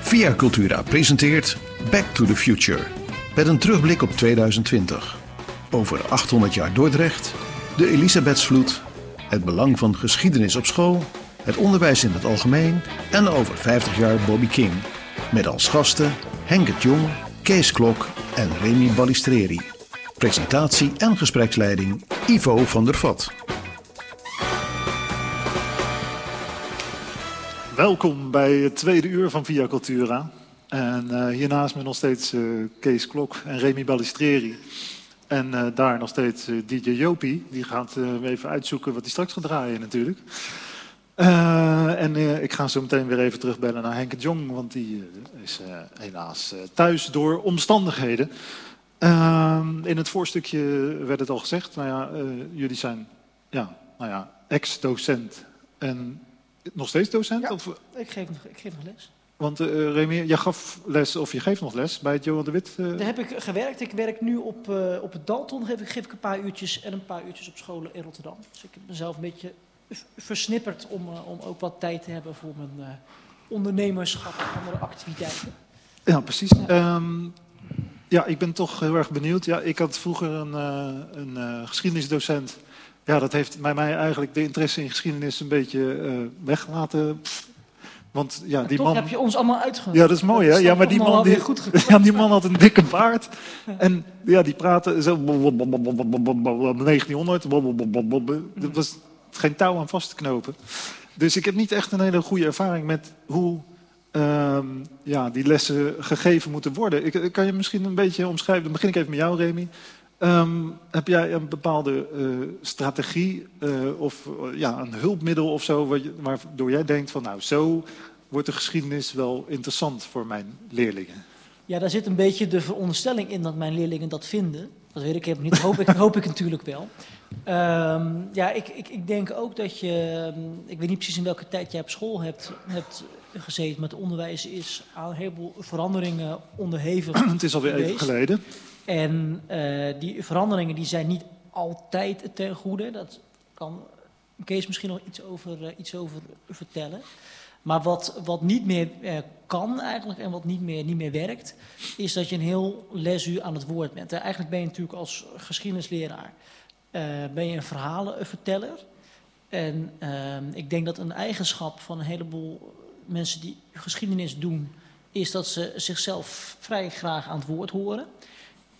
Via Cultura presenteert Back to the Future. Met een terugblik op 2020. Over 800 jaar Dordrecht, de Elisabethsvloed, het belang van geschiedenis op school, het onderwijs in het algemeen en over 50 jaar Bobby King. Met als gasten Henk Jong, Kees Klok en Remy Balistreri. Presentatie en gespreksleiding Ivo van der Vat. Welkom bij het tweede uur van Via Cultura. En uh, hiernaast me nog steeds uh, Kees Klok en Remy Balistreri. En uh, daar nog steeds DJ Jopie. Die gaat even uitzoeken wat hij straks gaat draaien natuurlijk. En ik ga zo meteen weer even terugbellen naar Henk Jong. Want die is helaas thuis door omstandigheden. in het voorstukje werd het al gezegd. Nou ja, jullie zijn ja, nou ja, ex-docent en nog steeds docent? Ja, of? Ik, geef nog, ik geef nog les. Want uh, Remy, jij gaf les, of je geeft nog les bij het Johan de Wit? Uh... Daar heb ik gewerkt. Ik werk nu op, uh, op het Dalton. Geef ik, geef ik een paar uurtjes en een paar uurtjes op scholen in Rotterdam. Dus ik heb mezelf een beetje versnipperd om, om ook wat tijd te hebben voor mijn ondernemerschap en andere activiteiten. Ja, precies. Ja. Um, ja, ik ben toch heel erg benieuwd. Ja, ik had vroeger een, een geschiedenisdocent ja, dat heeft bij mij eigenlijk de interesse in geschiedenis een beetje uh, weggelaten. Want ja, maar die toch man. heb je ons allemaal uitgenodigd. Ja, dat is mooi, hè? Ja, maar die man, die, ja, die man had een dikke baard. En ja, die praatte zo. 1900. Er was geen touw aan vast te knopen. Dus ik heb niet echt een hele goede ervaring met hoe um, ja, die lessen gegeven moeten worden. Ik, kan je misschien een beetje omschrijven? Dan begin ik even met jou, Remy. Um, heb jij een bepaalde uh, strategie uh, of uh, ja, een hulpmiddel of zo, waardoor jij denkt van nou, zo wordt de geschiedenis wel interessant voor mijn leerlingen? Ja, daar zit een beetje de veronderstelling in dat mijn leerlingen dat vinden. Dat weet ik even niet, hoop ik, hoop ik natuurlijk wel. Um, ja, ik, ik, ik denk ook dat je, ik weet niet precies in welke tijd jij op school hebt, hebt gezeten, maar het onderwijs is aan een heleboel veranderingen onderhevig. het is alweer even geleden. En uh, die veranderingen die zijn niet altijd ten goede. Dat kan Kees misschien nog iets over, uh, iets over vertellen. Maar wat, wat niet meer uh, kan eigenlijk en wat niet meer, niet meer werkt, is dat je een heel lesuur aan het woord bent. Eigenlijk ben je natuurlijk als geschiedenisleraar ben je een verhalenverteller. En ehm, ik denk dat een eigenschap van een heleboel mensen die geschiedenis doen, is dat ze zichzelf vrij graag aan het woord horen.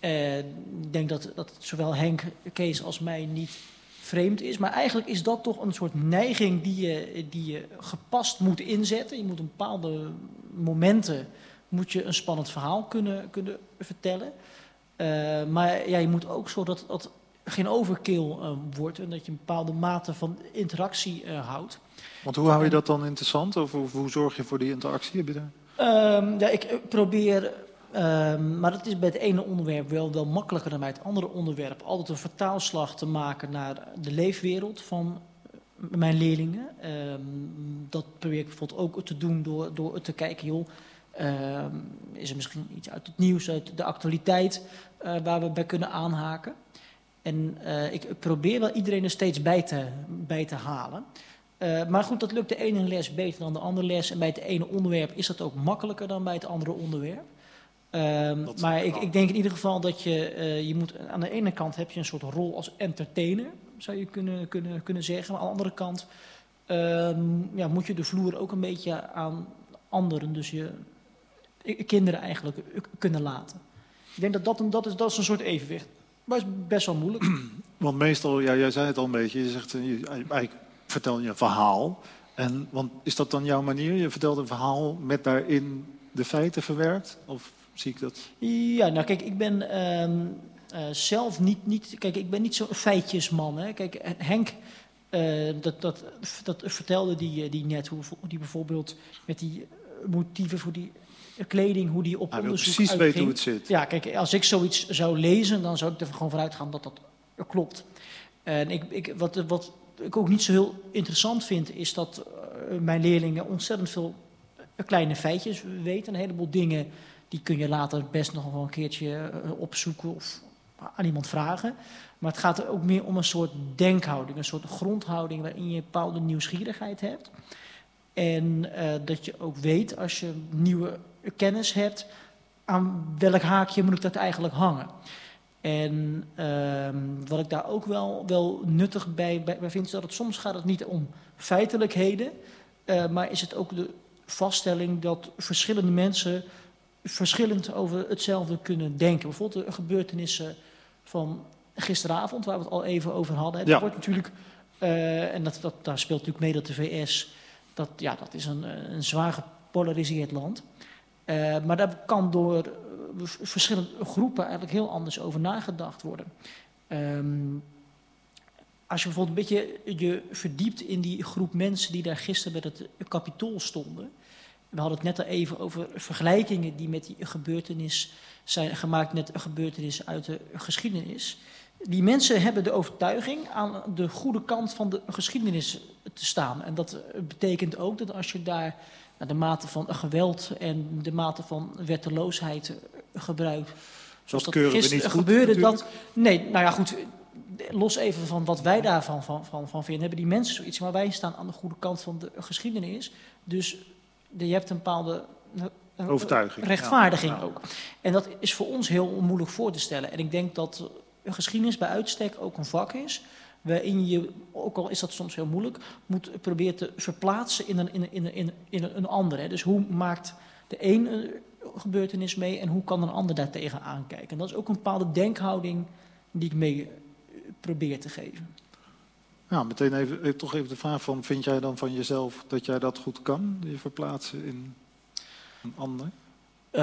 Uh, ik denk dat, dat zowel Henk, Kees als mij niet vreemd is. Maar eigenlijk is dat toch een soort neiging die je, die je gepast moet inzetten. Je moet op bepaalde momenten moet je een spannend verhaal kunnen, kunnen vertellen. Uh, maar ja, je moet ook zorgen dat dat geen overkill uh, wordt en dat je een bepaalde mate van interactie houdt. Want hoe hou je dat dan interessant? Of hoe, hoe zorg je voor die interactie? Um, ja, ik probeer Um, maar het is bij het ene onderwerp wel, wel makkelijker dan bij het andere onderwerp. Altijd een vertaalslag te maken naar de leefwereld van mijn leerlingen. Um, dat probeer ik bijvoorbeeld ook te doen door, door te kijken, joh, um, is er misschien iets uit het nieuws, uit de actualiteit, uh, waar we bij kunnen aanhaken. En uh, ik probeer wel iedereen er steeds bij te, bij te halen. Uh, maar goed, dat lukt de ene les beter dan de andere les. En bij het ene onderwerp is dat ook makkelijker dan bij het andere onderwerp. Um, maar ik, ik, denk in ieder geval dat je, uh, je moet, aan de ene kant heb je een soort rol als entertainer, zou je kunnen, kunnen, kunnen zeggen. Maar aan de andere kant um, ja, moet je de vloer ook een beetje aan anderen, dus je kinderen eigenlijk kunnen laten. Ik denk dat dat, een, dat, is, dat is een soort evenwicht. Maar het is best wel moeilijk. Want meestal, ja, jij zei het al een beetje, je zegt, je, eigenlijk vertel je een verhaal. En, want is dat dan jouw manier? Je vertelt een verhaal met daarin de feiten verwerkt? Of zie ik dat? Ja, nou kijk, ik ben um, uh, zelf niet, niet, kijk, ik ben niet zo'n feitjesman. Hè. Kijk, Henk, uh, dat, dat, dat vertelde die, die net, hoe die bijvoorbeeld met die motieven voor die kleding, hoe die op Hij onderzoek precies uitging. weten hoe het zit. Ja, kijk, als ik zoiets zou lezen, dan zou ik er gewoon vanuit gaan dat dat klopt. En ik, ik, wat, wat ik ook niet zo heel interessant vind, is dat uh, mijn leerlingen ontzettend veel kleine feitjes weten, een heleboel dingen die kun je later best nog wel een keertje eh, opzoeken of aan iemand vragen. Maar het gaat er ook meer om een soort denkhouding, een soort grondhouding waarin je een bepaalde nieuwsgierigheid hebt. En uh, dat je ook weet als je nieuwe kennis hebt, aan welk haakje moet ik dat eigenlijk hangen. En uh, wat ik daar ook wel, wel nuttig bij, bij, vind, is dat het soms gaat het niet om feitelijkheden, uh, maar is het ook de vaststelling dat verschillende mensen verschillend over hetzelfde kunnen denken. Bijvoorbeeld de gebeurtenissen van gisteravond, waar we het al even over hadden. Ja. Wordt natuurlijk, uh, en dat, dat, daar speelt natuurlijk mee dat de VS, dat, ja, dat is een, een zwaar gepolariseerd land. Uh, maar daar kan door verschillende groepen eigenlijk heel anders over nagedacht worden. Um, als je bijvoorbeeld een beetje je verdiept in die groep mensen die daar gisteren bij het kapitool stonden. We hadden het net al even over vergelijkingen die met die gebeurtenis zijn gemaakt met gebeurtenissen uit de geschiedenis. Die mensen hebben de overtuiging aan de goede kant van de geschiedenis te staan. En dat betekent ook dat als je daar de mate van geweld en de mate van wetteloosheid gebruikt. Zoals dat gisteren gebeurde dat. Nee, nou ja, goed. Los even van wat wij daarvan van, van, van vinden, hebben die mensen zoiets. Maar wij staan aan de goede kant van de geschiedenis. Dus je hebt een bepaalde overtuiging. Rechtvaardiging ja. ook. En dat is voor ons heel moeilijk voor te stellen. En ik denk dat geschiedenis bij uitstek ook een vak is. Waarin je, ook al is dat soms heel moeilijk, moet proberen te verplaatsen in een, in een, in een, in een, ander. Hè. Dus hoe maakt de een een gebeurtenis mee en hoe kan een ander daartegen aankijken? En dat is ook een bepaalde denkhouding die ik mee probeer te geven. Ja, meteen even, toch even de vraag van, vind jij dan van jezelf dat jij dat goed kan? Je verplaatsen in een ander? Uh,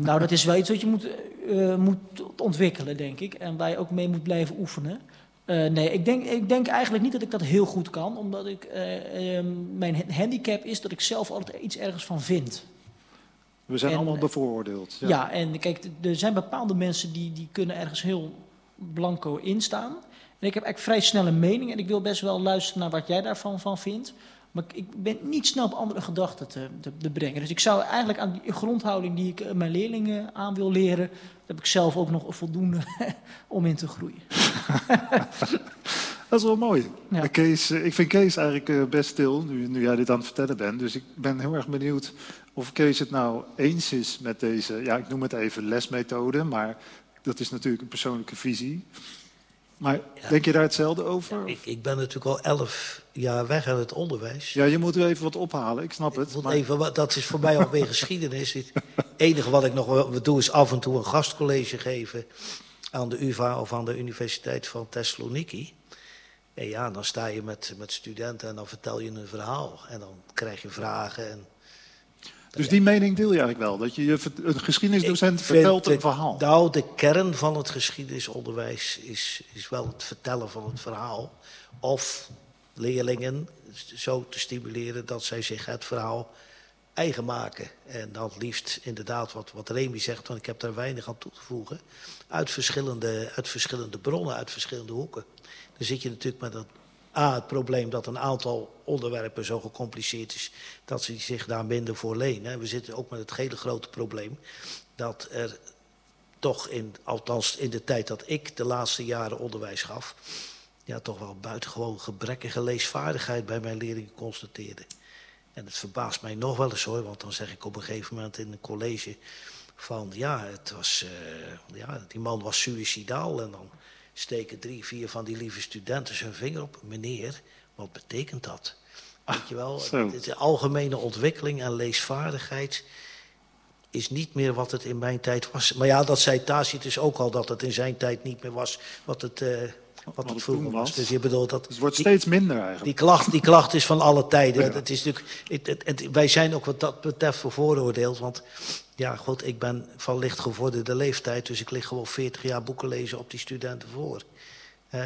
nou, dat is wel iets wat je moet, uh, moet ontwikkelen, denk ik. En waar je ook mee moet blijven oefenen. Uh, nee, ik denk, ik denk eigenlijk niet dat ik dat heel goed kan. Omdat ik, uh, mijn handicap is dat ik zelf altijd iets ergens van vind. We zijn en, allemaal bevooroordeeld. Ja. ja, en kijk, er zijn bepaalde mensen die, die kunnen ergens heel blanco instaan. En ik heb eigenlijk vrij snelle mening en ik wil best wel luisteren naar wat jij daarvan van vindt. Maar ik ben niet snel op andere gedachten te, te, te, brengen. Dus ik zou eigenlijk aan die grondhouding die ik mijn leerlingen aan wil leren, heb ik zelf ook nog voldoende om in te groeien. Dat is wel mooi. Ja. Kees, ik vind Kees eigenlijk best stil, nu, nu jij dit aan het vertellen bent. Dus ik ben heel erg benieuwd of Kees het nou eens is met deze, ja, ik noem het even lesmethode, maar dat is natuurlijk een persoonlijke visie. Maar ja. denk je daar hetzelfde over? Ja, ik, ik, ben natuurlijk al elf jaar weg uit het onderwijs. Ja, je moet er even wat ophalen, ik snap het. Ik maar... even, dat is voor mij alweer geschiedenis. Het enige wat ik nog wel doe is af en toe een gastcollege geven aan de UvA of aan de Universiteit van Thessaloniki. En ja, dan sta je met, met studenten en dan vertel je een verhaal. En dan krijg je vragen en dus die mening deel je eigenlijk wel? Dat je een geschiedenisdocent vertelt een verhaal? Nou, de kern van het geschiedenisonderwijs is, is wel het vertellen van het verhaal. Of leerlingen zo te stimuleren dat zij zich het verhaal eigen maken. En dan liefst inderdaad wat, wat Remy zegt, want ik heb daar weinig aan toe te voegen. Uit verschillende, uit verschillende bronnen, uit verschillende hoeken. Dan zit je natuurlijk met dat A, het probleem dat een aantal onderwerpen zo gecompliceerd is dat ze zich daar minder voor lenen. We zitten ook met het hele grote probleem dat er toch, in, althans in de tijd dat ik de laatste jaren onderwijs gaf, ja, toch wel buitengewoon gebrekkige leesvaardigheid bij mijn leerlingen constateerde. En het verbaast mij nog wel eens hoor, want dan zeg ik op een gegeven moment in een college van ja, het was, uh, ja die man was suicidaal en dan steken drie, vier van die lieve studenten zijn vinger op. Meneer, wat betekent dat? Weet je wel, de algemene ontwikkeling en leesvaardigheid is niet meer wat het in mijn tijd was. Maar ja, dat zei Tacitus ook al, dat het in zijn tijd niet meer was wat het, uh, wat het vroeger was. Dus je bedoelt dat... Dus het wordt steeds minder eigenlijk. Die klacht, die klacht is van alle tijden. Ja. Het is natuurlijk, het, het, het, wij zijn ook wat dat betreft vooroordeeld, want ja, goed, ik ben van licht gevorderde leeftijd, dus ik lig gewoon 40 jaar boeken lezen op die studenten voor.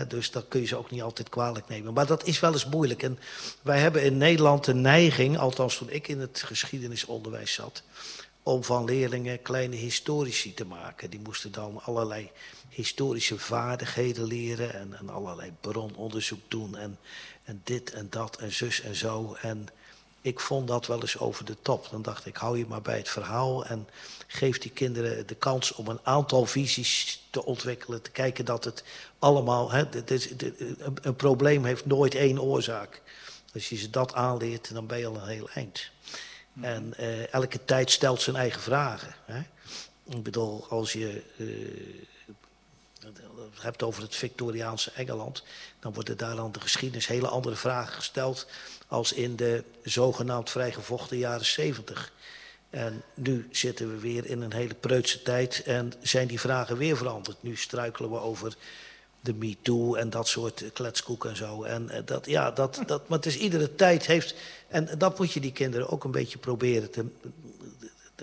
Dus dat kun je ze ook niet altijd kwalijk nemen. Maar dat is wel eens moeilijk. En wij hebben in Nederland de neiging, althans toen ik in het geschiedenisonderwijs zat, om van leerlingen kleine historici te maken. Die moesten dan allerlei historische vaardigheden leren en, en allerlei brononderzoek doen en, en dit en dat en zus en zo. En ik vond dat wel eens over de top. Dan dacht ik, hou je maar bij het verhaal en geef die kinderen de kans om een aantal visies te ontwikkelen. Te kijken dat het allemaal. Hè, dit is, een, een, probleem heeft nooit één oorzaak. Als je ze dat aanleert, dan ben je al een heel eind. Mhm. En uh, elke tijd stelt zijn eigen vragen. Hè. Ik bedoel, als je. Uh, hebt over het Victoriaanse Engeland, dan worden daar aan de geschiedenis hele andere vragen gesteld als in de zogenaamd vrijgevochten jaren 70. En nu zitten we weer in een hele preutse tijd en zijn die vragen weer veranderd. Nu struikelen we over de MeToo en dat soort kletskoek en zo. En eh, dat, ja, dat, dat, maar het is iedere tijd heeft... En dat moet je die kinderen ook een beetje proberen te,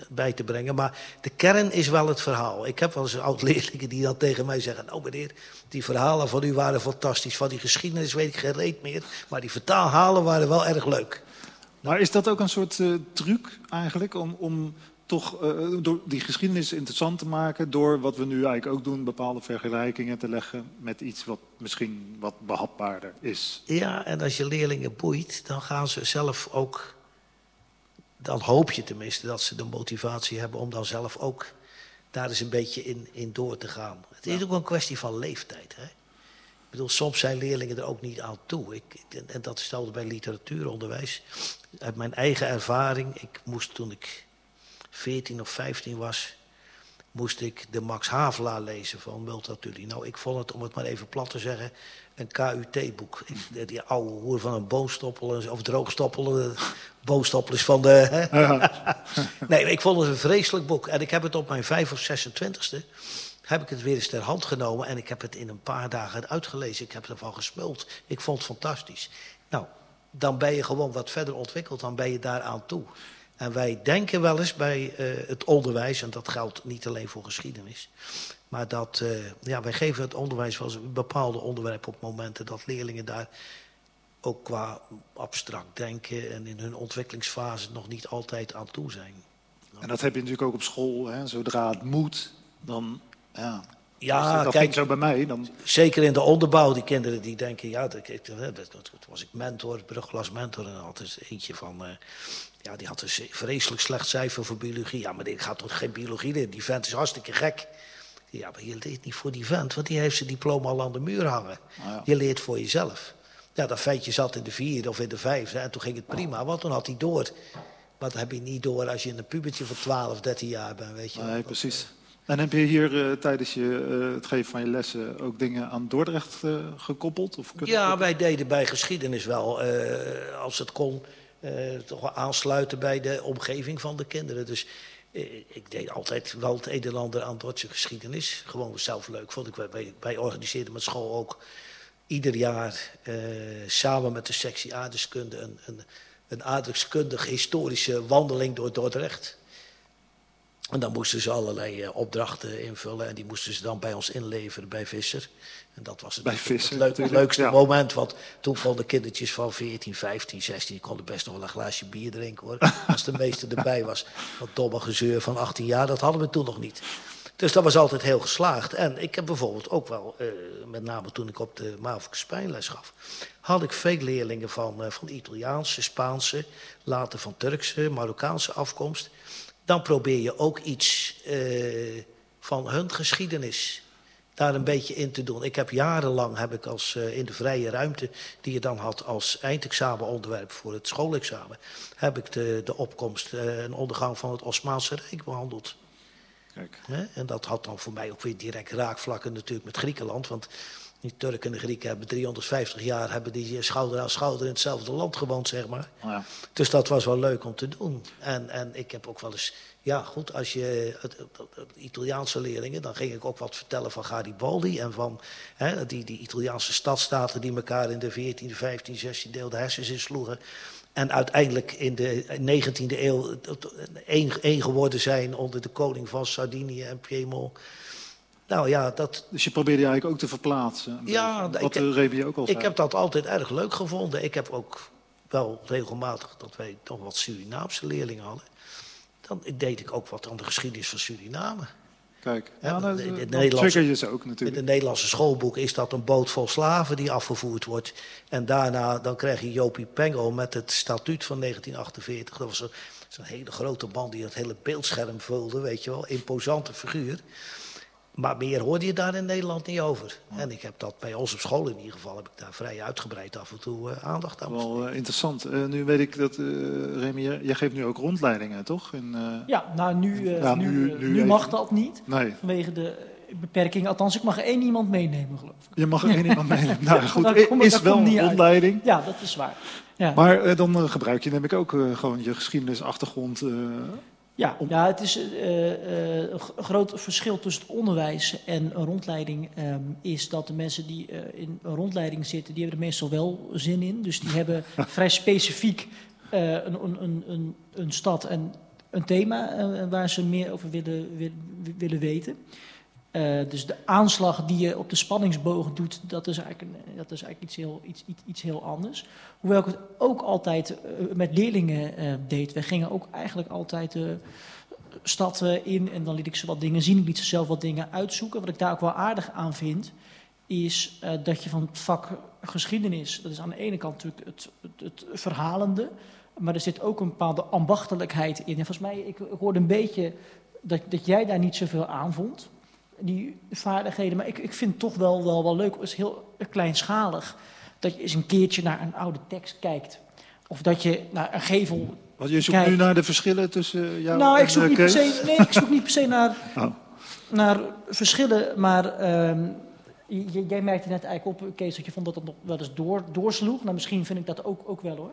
bij te brengen. Maar de kern is wel het verhaal. Ik heb wel eens oud-leerlingen die dan tegen mij zeggen... nou meneer, die verhalen van u waren fantastisch. Van die geschiedenis weet ik geen reet meer. Maar die vertaalhalen waren wel erg leuk. Maar is dat ook een soort uh, truc eigenlijk om, om toch uh, door die geschiedenis interessant te maken... door wat we nu eigenlijk ook doen, bepaalde vergelijkingen te leggen... met iets wat misschien wat behapbaarder is? Ja, en als je leerlingen boeit, dan gaan ze zelf ook dan hoop je tenminste dat ze de motivatie hebben om dan zelf ook daar eens een beetje in, in door te gaan. Het is ook een kwestie van leeftijd. Hè? Ik bedoel, soms zijn leerlingen er ook niet aan toe. Ik, en dat stelde bij literatuuronderwijs. Uit mijn eigen ervaring, ik moest toen ik 14 of 15 was, moest ik de Max Havelaar lezen van Multatuli. Nou, ik vond het, om het maar even plat te zeggen, een KUT-boek. Die oude hoer van een boonstoppel, of droogstoppel. Boonstoppel is van de... nee, ik vond het een vreselijk boek. En ik heb het op mijn 5 of 26e... heb ik het weer eens ter hand genomen... en ik heb het in een paar dagen uitgelezen. Ik heb ervan gesmuld. Ik vond het fantastisch. Nou, dan ben je gewoon wat verder ontwikkeld. Dan ben je daaraan toe. En wij denken wel eens bij uh, het onderwijs... en dat geldt niet alleen voor geschiedenis... Maar dat, uh, ja, wij geven het onderwijs wel eens een bepaalde onderwerp op momenten dat leerlingen daar ook qua abstract denken en in hun ontwikkelingsfase nog niet altijd aan toe zijn. En dat heb je natuurlijk ook op school. Hè? Zodra het moet, dan ja, ja, dat kijk, zo bij mij. Dan... Zeker in de onderbouw, die kinderen die denken, ja, dat, dat, dat was ik mentor, brugglasmentor en altijd eentje van, uh, ja, die had een vreselijk slecht cijfer voor biologie. Ja, maar die gaat toch geen biologie leren, die vent is hartstikke gek. Ja, maar je leert niet voor die vent, want die heeft zijn diploma al aan de muur hangen. Ah, je leert voor jezelf. Ja, dat ventje zat in de vierde of in de vijfde en toen ging het prima, want toen had hij door. Maar dat heb je niet door als je een pubertje van 12, 13 jaar bent, weet je. Nee, precies. En heb je hier uh, tijdens je, uh, het geven van je lessen ook dingen aan Dordrecht uh, gekoppeld? Of ja, wij deden bij geschiedenis wel, als het kon, toch wel aansluiten bij de omgeving van de kinderen. Dus ik deed altijd wel het een en ander aan Duitse geschiedenis. Gewoon zelf leuk vond. Ik, wij, wij organiseerden met school ook ieder jaar samen met de sectie aardeskunde een, een, een aardrijkskundige historische wandeling door Dordrecht. En dan moesten ze allerlei uh, opdrachten invullen en die moesten ze dan bij ons inleveren bij Visser. En dat was het, bij Visser, het, leuk, leukste ja. moment, want toen konden kindertjes van 14, 15, 16, die konden best nog wel een glaasje bier drinken hoor. Als de meeste erbij was. Dat domme gezeur van 18 jaar, dat hadden we toen nog niet. Dus dat was altijd heel geslaagd. En ik heb bijvoorbeeld ook wel, uh, met name toen ik op de Maverick Spijnles gaf, had ik veel leerlingen van, uh, van Italiaanse, Spaanse, later van Turkse, Marokkaanse afkomst. Dan probeer je ook iets uh, van hun geschiedenis daar een beetje in te doen. Ik heb jarenlang heb ik als in de vrije ruimte die je dan had als eindexamenonderwerp voor het schoolexamen, heb ik de, de opkomst en ondergang van het Osmaanse Rijk behandeld. En dat had dan voor mij ook weer direct raakvlakken natuurlijk met Griekenland. Want die Turken en de Grieken hebben 350 jaar hebben die schouder aan schouder in hetzelfde land gewoond, zeg maar. Oh ja. Dus dat was wel leuk om te doen. En, en ik heb ook wel eens, ja goed, als je het, Italiaanse leerlingen, dan ging ik ook wat vertellen van Garibaldi en van hè, die, die Italiaanse stadstaten die elkaar in de 14e, 15e, 16e deel de hersens insloegen. En uiteindelijk in de 19e eeuw één geworden zijn onder de koning van Sardinië en Piemont. Nou ja, dat... Dus je probeerde je eigenlijk ook te verplaatsen. Ja, wat ik, de je ook al Ik heb dat altijd erg leuk gevonden. Ik heb ook wel regelmatig dat wij nog wat Surinaamse leerlingen hadden. Dan deed ik ook wat aan de geschiedenis van Suriname. Kijk, Ja, de dan Nederlandse- je ze ook In natuurlijk. het Nederlandse schoolboek is dat een boot vol slaven die afgevoerd wordt. En daarna dan krijg je Jopie Pengel met het statuut van 1948. Dat was een, zo'n hele grote man die het hele beeldscherm vulde, weet je wel. Imposante figuur. Maar meer hoorde je daar in Nederland niet over. En ik heb dat bij ons op school in ieder geval, heb ik daar vrij uitgebreid af en toe eh, aandacht aan besteed. Wel eh, interessant. Eh, nu weet ik dat, eh Remy, jij- geeft nu ook rondleidingen, toch? In, eh, Ja, nou nu, Ja, nu, nu- nu nu even. mag dat niet. Nee, Vanwege de beperking. Althans, ik mag één iemand meenemen, geloof ik. je mag één iemand meenemen. Nou goed, kom is wel een uit. rondleiding. Ja, dat is waar. Ja, Maar dan gebruik je, neem ik ook gewoon je geschiedenisachtergrond. Ja, ja het is een groot verschil tussen het onderwijs en een rondleiding. ehm, is dat de mensen die eh, in een rondleiding zitten, die hebben er meestal wel zin in. Dus die hebben vrij specifiek een, een, een, een, stad en een thema waar ze meer over willen, wi- willen weten. Eh, dus de aanslag die je op de spanningsbogen doet, dat is eigenlijk, een- dat is eigenlijk iets, heel, iets, iets, iets heel anders. Hoewel ik het ook altijd eh, met leerlingen eh, deed. We gingen ook eigenlijk altijd de stad eh, in en dan liet ik ze wat dingen zien. Ik liet ze zelf wat dingen uitzoeken. Wat ik daar ook wel aardig aan vind, is eh, dat je van het vak geschiedenis, dat is aan de ene kant natuurlijk het, het, het verhalende, maar er zit ook een bepaalde ambachtelijkheid in. En volgens mij, ik, ik hoorde een beetje dat, dat jij daar niet zoveel aan vond, die vaardigheden. Maar ik, ik vind het toch wel, wel, wel leuk, het is heel kleinschalig, dat je eens een keertje naar een oude tekst kijkt. Of dat je naar een gevel Want je zoekt Kijk. nu naar de verschillen tussen jou nou, en ik zoek, eh, niet per se, nee, ik zoek niet per se naar, Oh. naar verschillen, maar ehm, j- jij merkte net eigenlijk op, Kees, dat je vond dat het nog wel eens door, doorsloeg. Nou, misschien vind ik dat ook, ook wel hoor.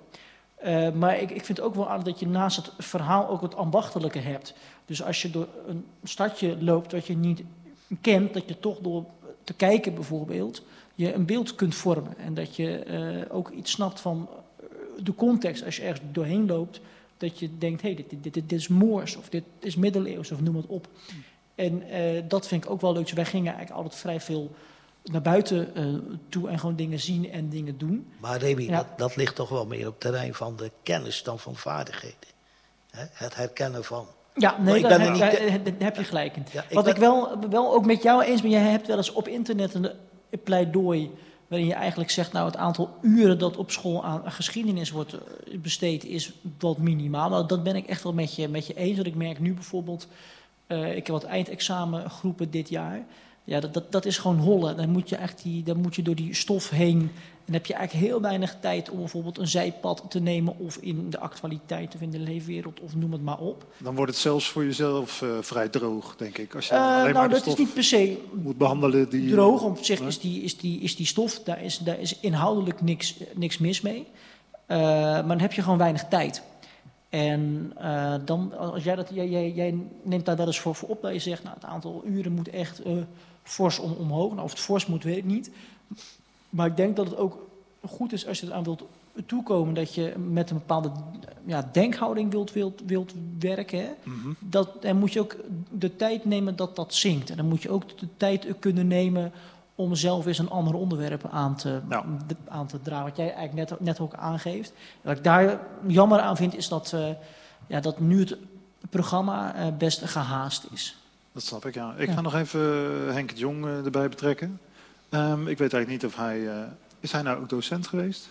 Eh, maar ik, ik vind ook wel aan dat je naast het verhaal ook het ambachtelijke hebt. Dus als je door een stadje loopt wat je niet kent, dat je toch door te kijken bijvoorbeeld, je een beeld kunt vormen. En dat je eh, ook iets snapt van eh, de context als je ergens doorheen loopt. Dat je denkt, hé, hey, dit, dit, dit, dit is Moors of dit is middeleeuws of noem het op. En eh, dat vind ik ook wel leuk. Dus wij gingen eigenlijk altijd vrij veel naar buiten toe en gewoon dingen zien en dingen doen. Maar Remy, Ja. dat, dat ligt toch wel meer op het terrein van de kennis dan van vaardigheden. Hè? Het herkennen van. Ja, nee, ik daar, heb, niet daar- daar heb je gelijk in. Ja, ik Wat ben- ik wel, wel ook met jou eens ben, jij hebt wel eens op internet een pleidooi waarin je eigenlijk zegt, nou het aantal uren dat op school aan geschiedenis wordt eh, besteed is wat minimaal. Nou, dat ben ik echt wel met je, met je eens. Want ik merk nu bijvoorbeeld, eh, ik heb wat eindexamengroepen dit jaar. Ja, dat, dat, dat is gewoon hollen. Dan moet, je echt die, dan moet je door die stof heen. En heb je eigenlijk heel weinig tijd om bijvoorbeeld een zijpad te nemen... of in de actualiteit of in de leefwereld of noem het maar op. Dan wordt het zelfs voor jezelf eh, vrij droog, denk ik. Als je Eh, alleen maar nou, de dat stof is niet per se moet behandelen die... droog. Op zich is die, is die, is die stof, daar is, daar is inhoudelijk niks, niks mis mee. Eh, maar dan heb je gewoon weinig tijd. En dan, als jij, dat, jij, jij, jij neemt daar wel eens voor, voor op dat je zegt, nou, het aantal uren moet echt fors om, omhoog. Nou, of het fors moet, weet ik niet. Maar ik denk dat het ook goed is als je eraan wilt toekomen dat je met een bepaalde ja, denkhouding wilt, wilt, wilt werken. Hè? Mhm. dat, dan moet je ook de tijd nemen dat dat zinkt. En dan moet je ook de tijd kunnen nemen om zelf eens een ander onderwerp aan te, de- aan te dragen. Wat jij eigenlijk net, net ook aangeeft. Wat ik daar jammer aan vind, is dat, eh, ja, dat nu het programma eh, best gehaast is. Dat snap ik, ja. Ik Ja. ga nog even eh, Henk het Jong eh, erbij betrekken. Ehm, ik weet eigenlijk niet of hij... eh, is hij nou ook docent geweest?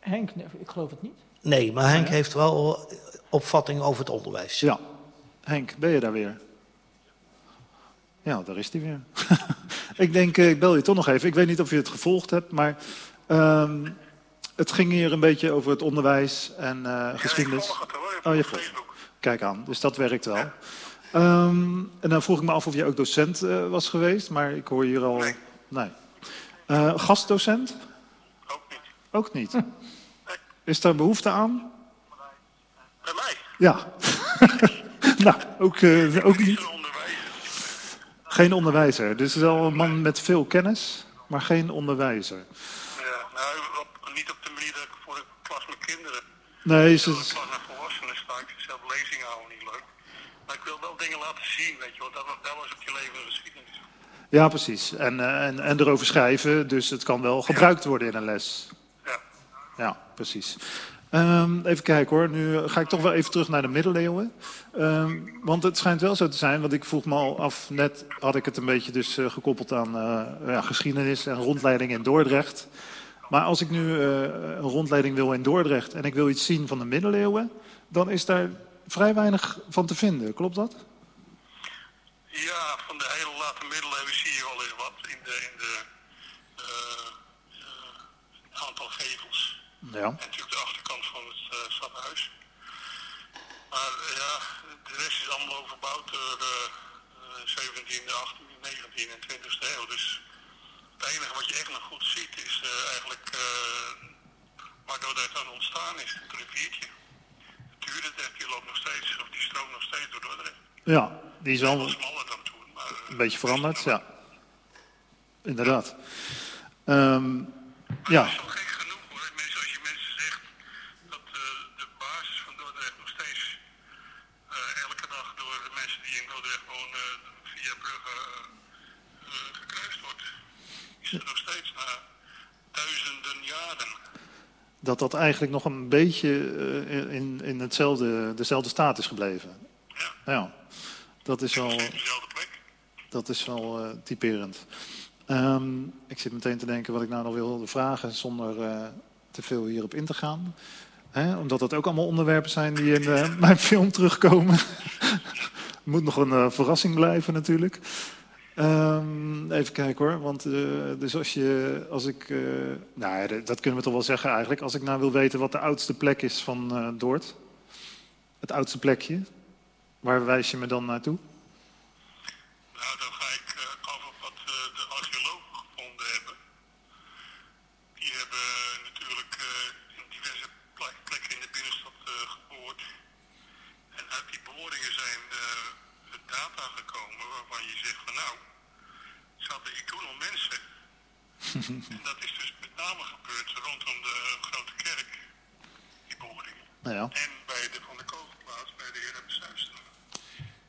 Henk, ik geloof het niet. Nee, maar Henk Ja. heeft wel opvatting over het onderwijs. Ja. Henk, ben je daar weer? Ja, daar is hij weer. ik denk, eh, ik bel je toch nog even. Ik weet niet of je het gevolgd hebt, maar ehm, het ging hier een beetje over het onderwijs en eh, geschiedenis. Ja, ik volg het Oh, je op volgt. Facebook. Kijk aan, dus dat werkt wel. Ehm, en dan vroeg ik me af of jij ook docent eh, was geweest, maar ik hoor hier al... Nee. Nee. Eh, gastdocent? Ook niet. Ook niet. Is daar behoefte aan? Bij mij? Ja. nou, ook, eh, ook Niet. Geen onderwijzer. Dus wel een man met veel kennis, maar geen onderwijzer. Ja, nou, op- niet op de manier dat ik voor de klas met kinderen... Nee, Voor de ze, klas met volwassenen sta ik zelf lezingen houden niet leuk. Ik wil wel dingen laten zien, weet je wel. Dat, dat was ook je leven en geschiedenis. ja, precies. En, eh, en, en erover schrijven, dus het kan wel gebruikt worden in een les. Ja. Ja, precies. Ehm, even kijken hoor, nu ga ik toch wel even terug naar de middeleeuwen. Ehm, want het schijnt wel zo te zijn, want ik vroeg me al af, net had ik het een beetje dus eh, gekoppeld aan eh, ja, geschiedenis en rondleiding in Dordrecht. Maar als ik nu eh, een rondleiding wil in Dordrecht en ik wil iets zien van de middeleeuwen, dan is daar vrij weinig van te vinden. Klopt dat? Ja, van de hele late middeleeuwen zie je wel eens wat in de, in de eh, eh, aantal gevels. Ja. En natuurlijk de achterkant van het eh, stadhuis. Maar ja, de rest is allemaal overbouwd door de 17e, 18e, 19e en 20e eeuw. Dus het enige wat je echt nog goed ziet is eigenlijk uh, waar Dordrecht aan ontstaan is. Het riviertje. Duurdendrecht die loopt nog steeds, of die stroomt nog steeds door Dordrecht. Ja, die is was smaller dan toen. Maar, eh, een beetje veranderd, ja. Inderdaad. Ehm, ja, Dat is wel gek genoeg hoor. Mensen, als je mensen zegt dat eh, de basis van Dordrecht nog steeds eh, elke dag door de mensen die in Dordrecht wonen via Brugge eh, eh, gekruist wordt. Is het nog steeds na duizenden jaren. Dat dat eigenlijk nog een beetje eh, in, in hetzelfde, dezelfde staat is gebleven. Ja, Ja, dat is wel, dat is wel eh, typerend. Ehm, ik zit meteen te denken wat ik nou nog wilde vragen zonder eh, te veel hierop in te gaan. Hè, omdat dat ook allemaal onderwerpen zijn die in mijn film terugkomen. Moet nog een verrassing blijven natuurlijk. Ehm, even kijken hoor, want eh, dus als je, als ik, eh, nou ja, dat- kunnen we toch wel zeggen eigenlijk. Als ik nou wil weten wat de oudste plek is van Doord, het oudste plekje, waar wijs je me dan naartoe? Nou, dan ga ik eh, af op wat eh, de archeologen gevonden hebben. Die hebben natuurlijk eh, in diverse plek- plekken in de binnenstad eh, geboord. En uit die boringen zijn eh, data gekomen waarvan je zegt van nou, zaten hier toen al mensen. en dat is dus met name gebeurd rondom de grote kerk, die boringen. Nou ja, En bij de Van de Kogelplaats, bij de heer Zuister.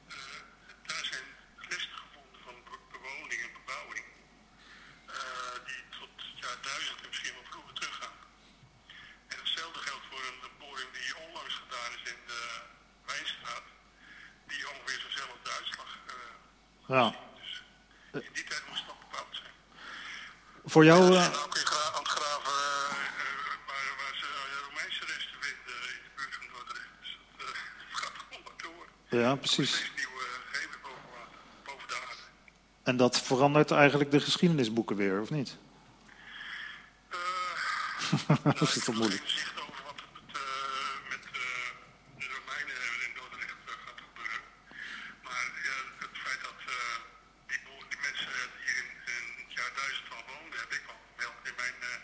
Uh, daar zijn resten gevonden van be- bewoning en bebouwing. eh, die tot het jaar 1000 en misschien wel vroeger teruggaan. En hetzelfde geldt voor een boring die onlangs gedaan is in de Wijnstraat. Die ongeveer zo'nzelfde uitslag. eh, ja. dus in die tijd moest het nog gebouwd zijn. Voor jou, Ze eh, zijn ook in aan het graven eh, eh, waar, waar ze Romeinse resten vinden in de buurt van Dordrecht. Dus dat gaat gewoon maar door. ja precies. En dat verandert eigenlijk de geschiedenisboeken weer, of niet? Eh, Dat is toch moeilijk. Geen zicht over wat het met, eh, met eh, de Romeinen in Dordrecht eh, gaat gebeuren. Maar ja, het feit dat eh, die, boer- die mensen hier in, in het jaar 1000 al woonden, heb ik al wel in mijn, eh,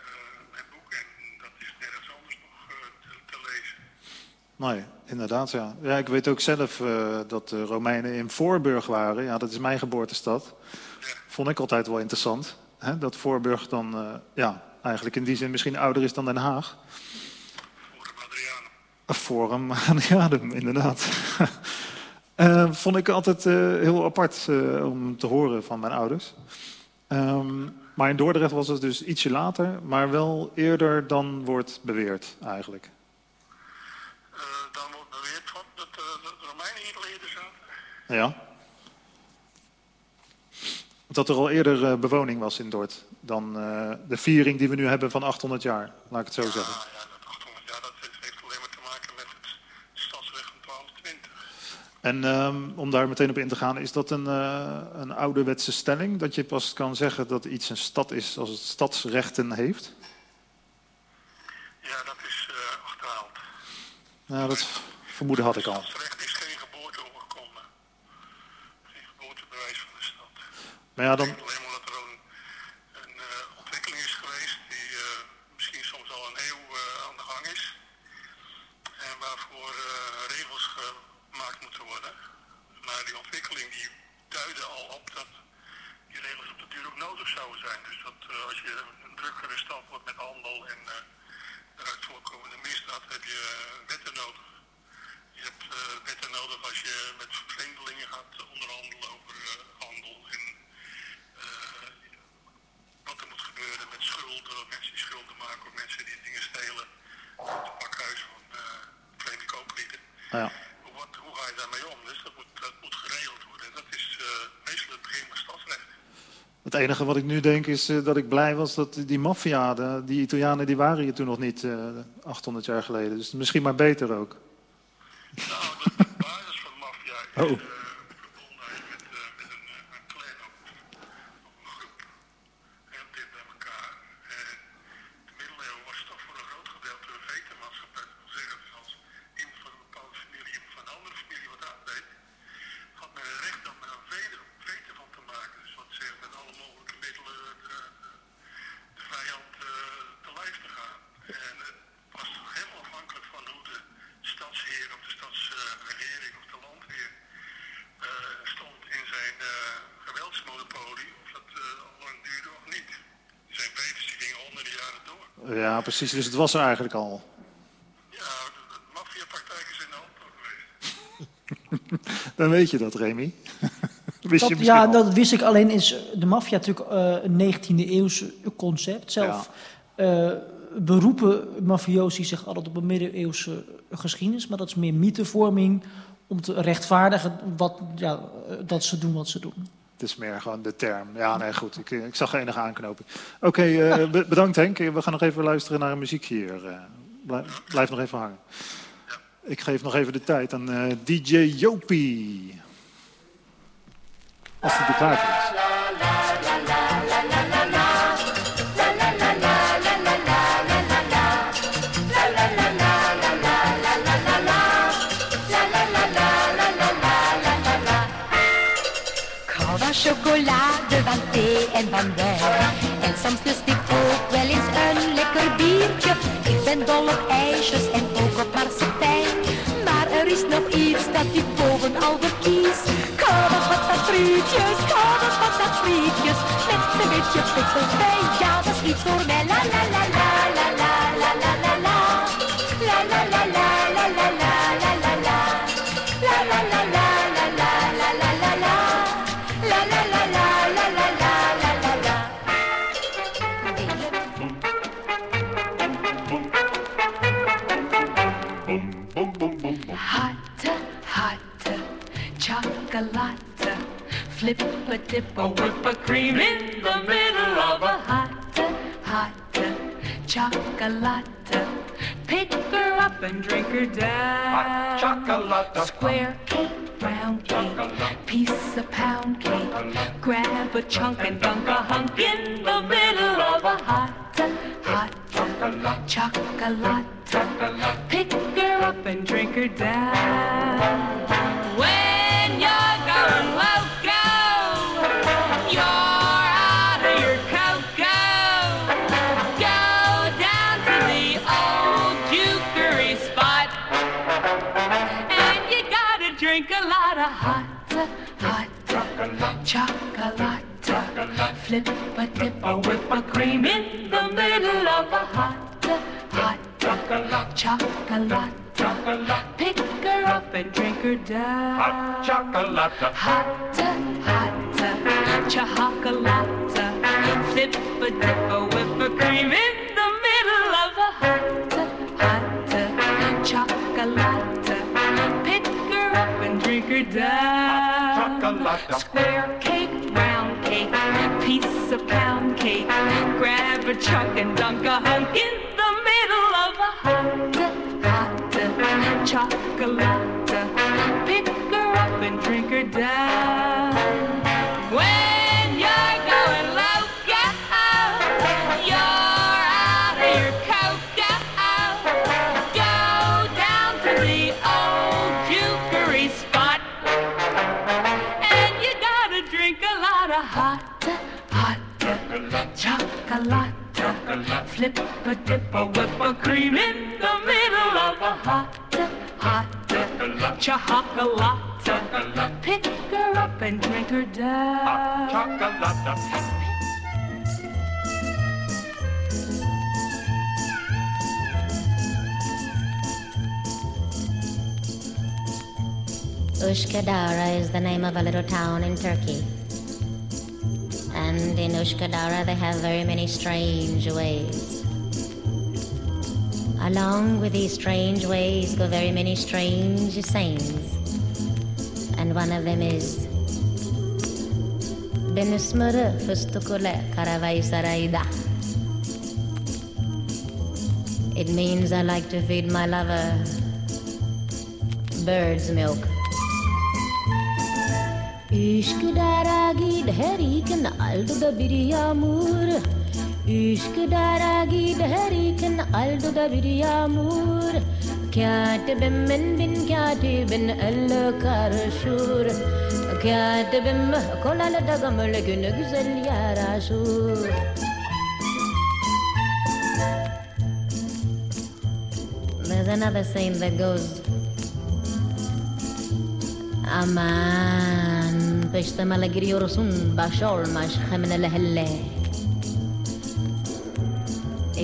eh, mijn boek. En dat is nergens anders nog eh, te, te lezen. Nee, inderdaad, ja. Ja, ik weet ook zelf eh, dat de Romeinen in Voorburg waren. Ja, dat is mijn geboortestad. Vond ik altijd wel interessant. Hè? Dat Voorburg dan, eh, ja, eigenlijk in die zin misschien ouder is dan Den Haag. Forum Adrianum, inderdaad. Eh, vond ik altijd heel apart om te horen van mijn ouders. Ehm, maar in Dordrecht was het dus ietsje later, maar wel eerder dan wordt beweerd eigenlijk. Eh, dan wordt beweerd van dat eh, de Romeinen hier al eerder zaten. Ja. Dat er al eerder eh, bewoning was in Dort dan eh, de viering die we nu hebben van 800 jaar, laat ik het zo zeggen. Ja, dat 800 jaar, dat heeft, alleen maar te maken met het stadsrecht van 1220. En ehm, om daar meteen op in te gaan, is dat een, eh, een ouderwetse stelling? Dat je pas kan zeggen dat iets een stad is als het stadsrechten heeft? Ja, dat is eh achterhaald. Nou, dat vermoeden had ik al. Stadsrecht is geen geboorteoorkonde. Geen geboortebewijs van de stad. Maar ja, dan, Alleen maar dat er een, een eh, ontwikkeling is geweest die eh, misschien soms al een eeuw eh, aan de gang is. En waarvoor eh, regels gemaakt moeten worden. Maar die ontwikkeling die duidde al op dat die regels op de duur ook nodig zouden zijn. Dus dat eh, als je een drukkere stad wordt met handel en eh eruit voorkomende misdaad, heb je eh, wetten nodig. Je hebt eh, wetten nodig als je met vreemdelingen gaat onderhandelen over eh, handel en eh, wat er moet gebeuren met schulden, of mensen die schulden maken of mensen die dingen stelen. Enige wat ik nu denk is eh, dat ik blij was dat die maffia, de- die Italianen, die waren hier toen nog niet eh 800 jaar geleden. Dus misschien maar beter ook. Nou, dat is de basis van de maffia. is, Oh. eh, verbondenheid met, eh, met een, eh, een clan of, of een groep. Heel dicht bij elkaar. En de middeleeuwen was toch voor een groot gedeelte een vetermaatschappij. Dat wil zeggen, dat als iemand van een bepaalde familie iemand van een andere familie wat aandeed, had men het recht om er een veder, veter van te maken. Dus wat zeggen, met alle mogelijke middelen de, de, de vijand eh, te lijf te gaan. En het was helemaal afhankelijk van hoe de stadsheer of de stadsregering of de landheer eh, stond in zijn eh, geweldsmonopolie, of dat eh, al lang duurde of niet. Zijn veters die gingen honderden jaren door. Ja, precies. Dus het was er eigenlijk al. Ja, de, de maffiapraktijken zijn er altijd al geweest. Dan weet je dat, Remy. Wist je Dat, misschien ja, al. dat wist ik. Alleen is de maffia natuurlijk eh, een 19e eeuwse concept. Zelf eh, beroepen mafiosi zich altijd op een middeleeuwse geschiedenis. Maar dat is meer mythevorming om te rechtvaardigen wat, ja, dat ze doen wat ze doen. Het is meer gewoon de term. Ja, nee, goed. Ik, ik zag enige aanknoping. Oké, eh, be- bedankt Henk. We gaan nog even luisteren naar een muziek hier. Eh, blijf, blijf nog even hangen. Ik geef nog even de tijd aan eh, DJ Jopie. Als hij er klaar voor is. Chocolade, van thee en van wijn. En soms lust ik ook wel eens een lekker biertje. Ik ben dol op ijsjes en ook op marsepein. Maar er is nog iets dat ik boven al verkies. Koude patatfrietjes, koude patatfrietjes. Met een beetje bij, ja dat is iets voor mij. La la la la la flip a dip a whip a cream in the middle of a hotte, hotte, chocolate. Pick her up and drink her down. chocolate. Square cake, round cake, piece of pound cake. Grab a chunk and dunk a hunk in the middle of a hot, hot chocolate. Pick her up and drink her down. Hot, hot chocolate. Flip a dip a whip a cream in the middle of a hot, hot chocolate. Chocolate, pick her up and drink her down. Hot chocolate. Hot, hot, chocolate. Flip a dip a whip a cream in down. Square cake, round cake, piece of pound cake. Grab a chunk and dunk a hunk in a dip a whip a cream in the middle of a hot, hot chocolate. Pick her up and drink her down. Chocolate. Ushkadara is the name of a little town in Turkey. And in Ushkadara, they have very many strange ways. Along with these strange ways go very many strange sayings. And one of them is Ben smörre fustukule karavaisaraida. It means I like to feed my lover bird's milk. Üsküdaragi dheriken aldo da biryamur. Üsküdaragi dheriken aldo da biryamur. Katibim min bin katibin el karışur. Katibim kolalı da gamlı günü güzel yaraşur. There's another saying that goes Aman peştemele giriyorsun başolmaş hemine helle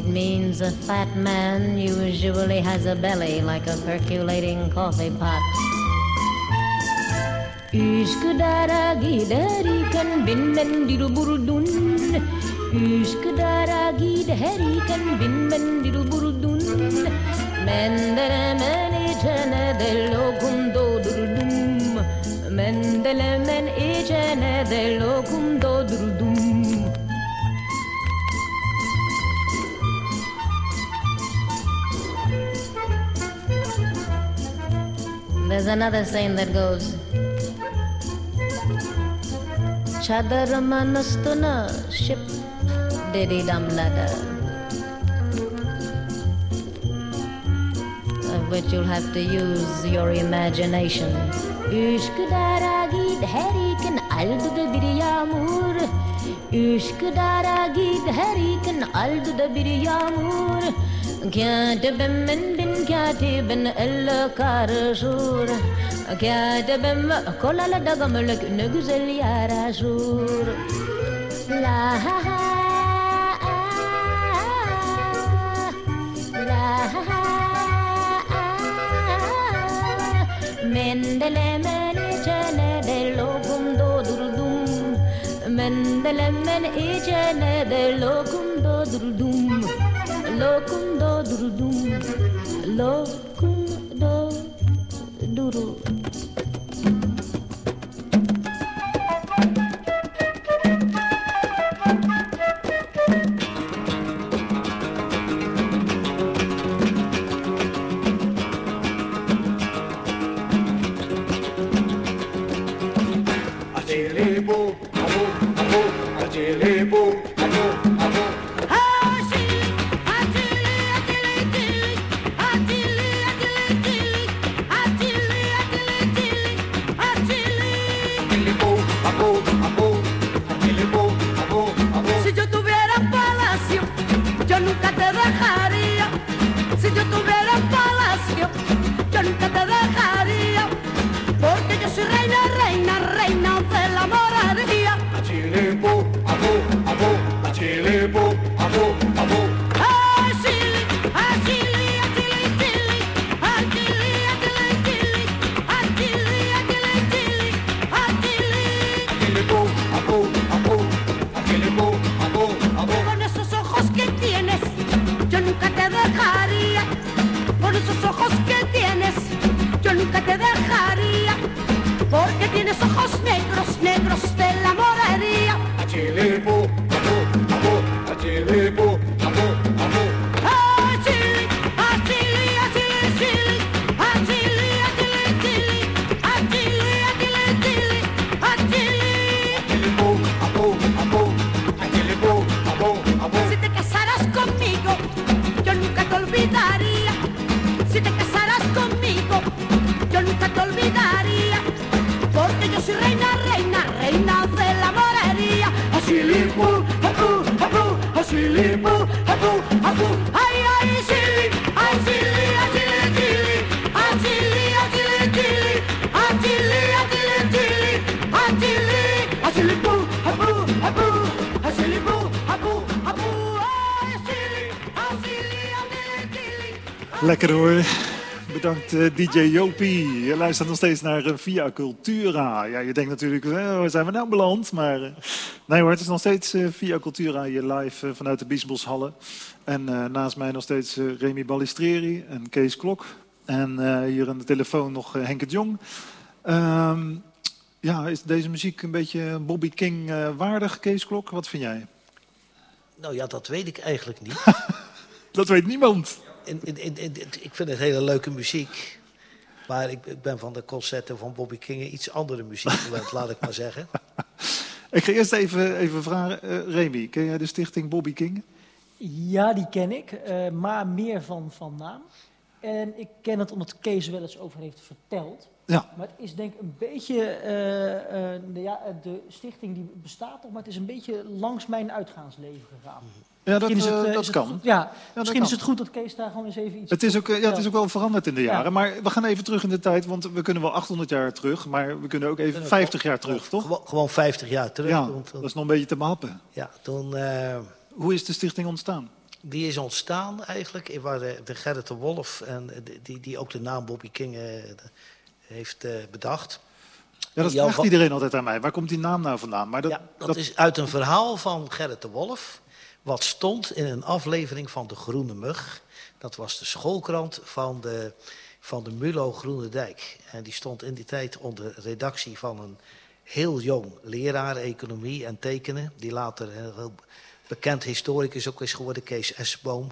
It means a fat man usually has a belly like a percolating coffee pot. Üsküdar'a giderken binmen diruburdun Üsküdar'a giderken binmen diruburdun Mendelemen içene de lokum There's another saying that goes Chadar manastuna ship diddy dum ladder. Of which you'll have to use your imagination. Üsküdar'a giderken aldı da bir yağmur Üsküdar'a giderken aldı da bir yağmur Katibim min قاعدي بن الكارجور قاعدة بم كل على دقم لك نقزل يا راجور لا ها ها Mendelemene çene de lokum dodurdum Mendelemen içene de lokum do dodurdum Lokum do dodurdum Lord, doodle. DJ Jopie. Je luistert nog steeds naar eh, Via Cultura. Ja, je denkt natuurlijk, eh, waar zijn we nou beland? Maar eh, nee hoor, het is nog steeds Via Cultura hier live vanuit de Biesboshallen. En naast mij nog steeds Remy Ballistreri en Kees Klok. En hier aan de telefoon nog Henk het Jong. Ehm, Ja, is deze muziek een beetje Bobby King waardig, Kees Klok? Wat vind jij? Nou ja, dat weet ik eigenlijk niet. Dat weet niemand. In, in, in, in- ik vind het hele leuke muziek. Maar ik, ik ben van de concerten van Bobby King iets andere muziek gewend, laat ik maar zeggen. Ik ga eerst even, even vragen, eh, Remy, ken jij de stichting Bobby King? Ja, die ken ik, eh, maar meer van, van naam. En ik ken het omdat Kees er wel eens over heeft verteld. Ja. Maar het is denk ik een beetje, eh, eh, de, ja, de stichting die bestaat nog, maar het is een beetje langs mijn uitgaansleven gegaan. Ja, dat, het, kan. goed- ja, misschien kan. is het goed dat Kees daar gewoon eens even iets... Het is, ook, eh, ja, het is ook wel veranderd in de jaren. Ja. Maar we gaan even terug in de tijd, want we kunnen wel 800 jaar terug. Maar we kunnen ook even 50 jaar terug, toch? Gewoon, gewoon 50 jaar terug. Ja, Want dat is nog een beetje te behappen. ja, toen, eh, Hoe is de stichting ontstaan? die is ontstaan eigenlijk. Was de, de Gerrit de Wolf, en die, die, die ook de naam Bobby King eh, heeft bedacht. Ja, dat vraagt iedereen altijd aan mij. Waar komt die naam nou vandaan? Maar dat, ja, dat, dat- is uit een verhaal van Gerrit de Wolf. Wat stond in een aflevering van De Groene Mug. Dat was de schoolkrant van de, van de Mulo Groene Dijk. En die stond in die tijd onder redactie van een heel jong leraar economie en tekenen. Die later een heel bekend historicus ook is geworden, Kees Esboom.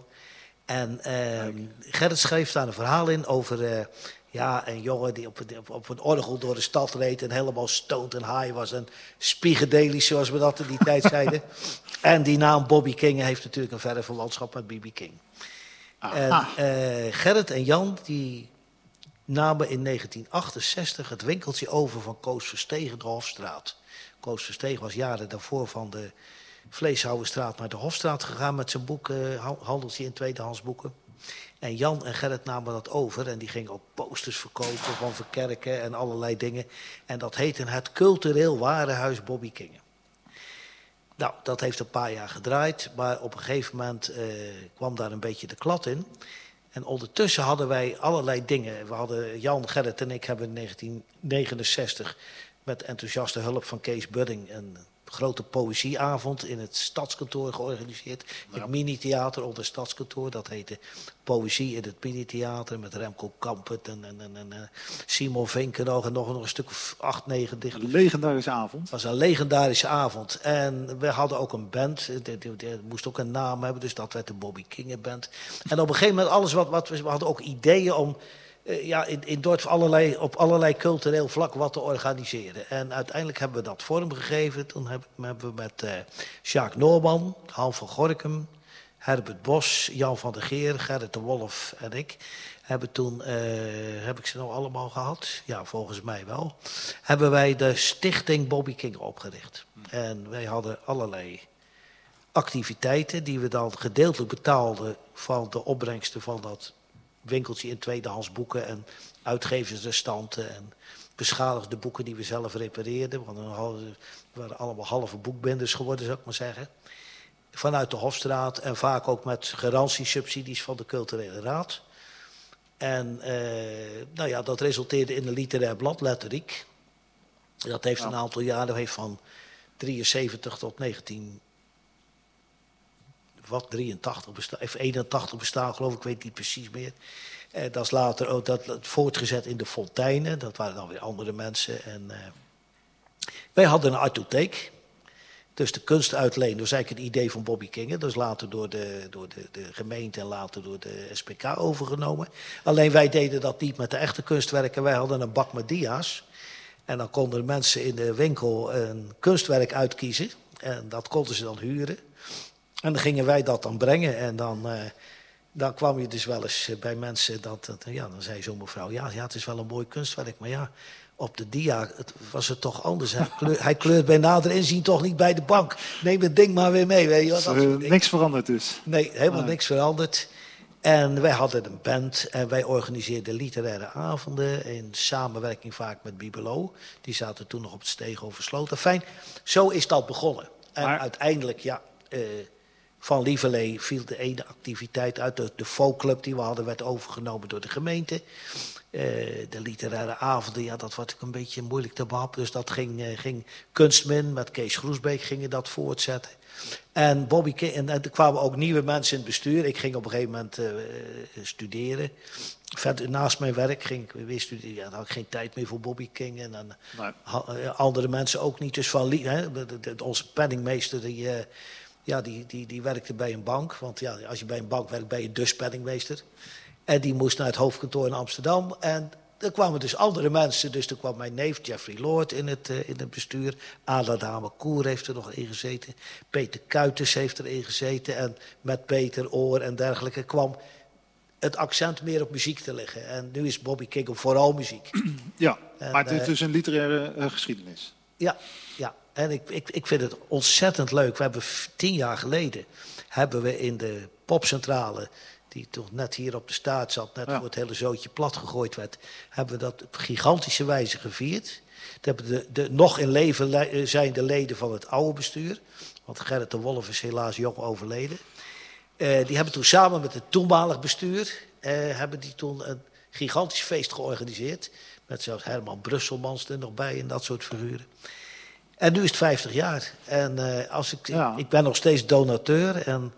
En ehm Gerrit schreef daar een verhaal in over eh, ja, een jongen die op, een- op, een orgel door de stad reed en helemaal stoned en high was. En spiegedelisch, zoals we dat in die tijd zeiden. En die naam Bobby King heeft natuurlijk een verre verwantschap met B.B. King. En eh, Gerrit en Jan die namen in 1968 het winkeltje over van Koos Verstegen de Hofstraat. Koos Verstegen was jaren daarvoor van de Vleeshouwerstraat naar de Hofstraat gegaan met zijn boek, eh, ha- handeltje in tweedehands boeken. En Jan en Gerrit namen dat over en die gingen ook posters verkopen van Verkerken en allerlei dingen. En dat heette het Cultureel Warenhuis Bobby King. Nou, dat heeft een paar jaar gedraaid, maar op een gegeven moment eh, kwam daar een beetje de klad in. En ondertussen hadden wij allerlei dingen. We hadden, Jan, Gerrit en ik hebben in 1969 met enthousiaste hulp van Kees Budding een grote poëzieavond in het stadskantoor georganiseerd. Het mini-theater onder het stadskantoor. Dat heette Poëzie in het mini-theater met Remco Kampert en, en, en, en, Simon Vinkenoog en nog, nog een stuk of acht, negen dicht Een legendarische avond. het was een legendarische avond. En we hadden ook een band. Die moest ook een naam hebben. Dus dat werd de Bobby King Band. En op een gegeven moment, alles wat, wat we, we hadden ook ideeën om ja, in, in allerlei, op allerlei cultureel vlak wat te organiseren. En uiteindelijk hebben we dat vormgegeven. Toen heb- hebben we met eh Jacques Noorman, Han van Gorkum, Herbert Bos, Jan van der Geer, Gerrit de Wolf en ik. Hebben toen, eh, heb ik ze nou allemaal gehad? Ja, volgens mij wel. Hebben wij de stichting Bobby King opgericht. En wij hadden allerlei activiteiten die we dan gedeeltelijk betaalden van de opbrengsten van dat winkeltje in tweedehands boeken en uitgeversrestanten en beschadigde boeken die we zelf repareerden. Want we waren allemaal halve boekbinders geworden, zou ik maar zeggen. Vanuit de Hofstraat en vaak ook met garantiesubsidies van de Culturele Raad. En eh, nou ja, dat resulteerde in een literair blad, Letteriek. Dat heeft een aantal jaren, heeft van 73 tot 19 wat 83 bestaan, of 81 bestaan, geloof ik, ik weet niet precies meer. Eh, dat is later ook dat, voortgezet in de fonteinen. Dat waren dan weer andere mensen. En, eh, wij hadden een artotheek. Dus de kunst uitlenen, dat was eigenlijk het idee van Bobby King. Dat is later door, de, door de, de gemeente en later door de SPK overgenomen. Alleen wij deden dat niet met de echte kunstwerken. Wij hadden een bak met dia's. En dan konden de mensen in de winkel een kunstwerk uitkiezen. En dat konden ze dan huren. En dan gingen wij dat dan brengen. En dan, eh, dan kwam je dus wel eens bij mensen. Dat, dat, ja, dan zei zo'n mevrouw: ja, ja, het is wel een mooi kunstwerk. Maar ja, op de dia het, was het toch anders. Hij, kleur- hij kleurt bij nader inzien toch niet bij de bank. Neem het ding maar weer mee. Weet je, wat, Eh, dingen. niks veranderd dus. Nee, helemaal Nee. niks veranderd. En wij hadden een band en wij organiseerden literaire avonden in samenwerking vaak met Bibelo. Die zaten toen nog op het steeg over Sloten. Fijn, zo is dat begonnen. En Maar- uiteindelijk, ja, eh, van Lieverlee viel de ene activiteit uit. De, de folkclub die we hadden werd overgenomen door de gemeente. Eh, de literaire avonden, ja, dat was ook een beetje moeilijk te behappen. Dus dat ging, eh, ging Kunstmin met Kees Groesbeek gingen dat voortzetten. En Bobby en, en er kwamen ook nieuwe mensen in het bestuur. Ik ging op een gegeven moment eh, studeren. Verder, naast mijn werk ging ik weer studeren. Ja, dan had ik geen tijd meer voor Bobby King. En dan Nee. andere mensen ook niet. Dus van, hè, onze penningmeester, die, ja, die, die, die werkte bij een bank. Want ja, als je bij een bank werkt, ben je dus penningmeester. En die moest naar het hoofdkantoor in Amsterdam. En er kwamen dus andere mensen. Dus er kwam mijn neef Jeffrey Lord in het, eh, in het bestuur. Ada Dame Koer heeft er nog in gezeten. Peter Kuiters heeft erin gezeten. En met Peter Oor en dergelijke kwam het accent meer op muziek te liggen. En nu is Bobby op vooral muziek. Ja, En, maar het is eh, dus een literaire eh, geschiedenis. Ja, ja. En ik, ik, ik vind het ontzettend leuk. We hebben tien jaar geleden hebben we in de popcentrale, die toch net hier op de staat zat, net Ja. voor het hele zootje plat gegooid werd, hebben we dat op gigantische wijze gevierd. Dat hebben de, de nog in leven le- eh, zijnde leden van het oude bestuur, want Gerrit de Wolf is helaas jong overleden. Eh, die hebben toen samen met het toenmalig bestuur eh, hebben die toen een gigantisch feest georganiseerd. Met zelfs Herman Brusselmans er nog bij en dat soort figuren. En nu is het 50 jaar. En eh, als ik, Ja. ik ben nog steeds donateur. En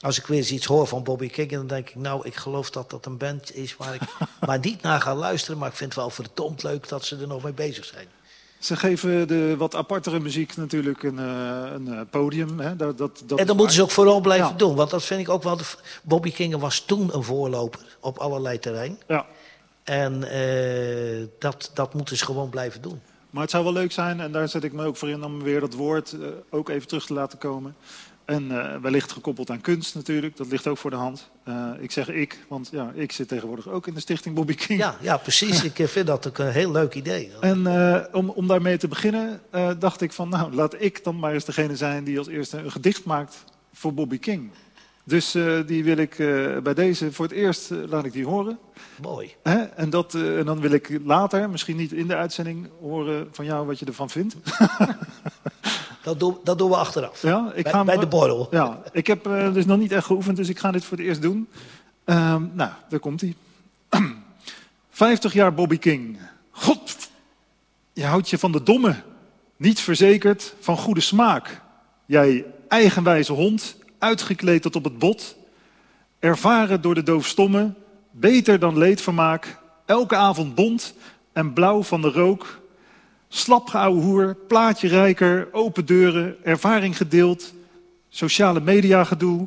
als ik weer eens iets hoor van Bobby King, dan denk ik, nou, ik geloof dat dat een band is waar ik maar niet naar ga luisteren. Maar ik vind het wel verdomd leuk dat ze er nog mee bezig zijn. Ze geven de wat apartere muziek natuurlijk een, eh, een eh, podium. Hè? Dat, dat, dat en dat moeten ze ook vooral blijven Ja. doen. Want dat vind ik ook wel. De, Bobby King was toen een voorloper op allerlei terrein. Ja. En dat, dat moeten ze gewoon blijven doen. Maar het zou wel leuk zijn, en daar zet ik me ook voor in om weer dat woord eh, ook even terug te laten komen. En eh, wellicht gekoppeld aan kunst natuurlijk, dat ligt ook voor de hand. Eh, ik zeg ik, want ja, ik zit tegenwoordig ook in de stichting Bobby King. Ja, ja precies. ik vind dat ook een heel leuk idee. En om, om daarmee te beginnen, dacht ik van, nou, laat ik dan maar eens degene zijn die als eerste een gedicht maakt voor Bobby King. Dus eh, die wil ik eh, bij deze voor het eerst, eh, laat ik die horen. Mooi. Hè? En, dat, en dan wil ik later, misschien niet in de uitzending, horen van jou wat je ervan vindt. Dat doen, dat doen we achteraf. Ja, ik bij, ga bij de borrel. Ja, ik heb dus nog niet echt geoefend, dus ik ga dit voor het eerst doen. Ehm, nou, daar komt hij. 50 jaar Bobby King. God, je houdt je van de domme, niet verzekerd van goede smaak. Jij eigenwijze hond, uitgekleed tot op het bot. Ervaren door de doofstomme, beter dan leedvermaak. Elke avond bont en blauw van de rook. Slap geouwe hoer, plaatje rijker, open deuren, ervaring gedeeld, sociale media gedoe,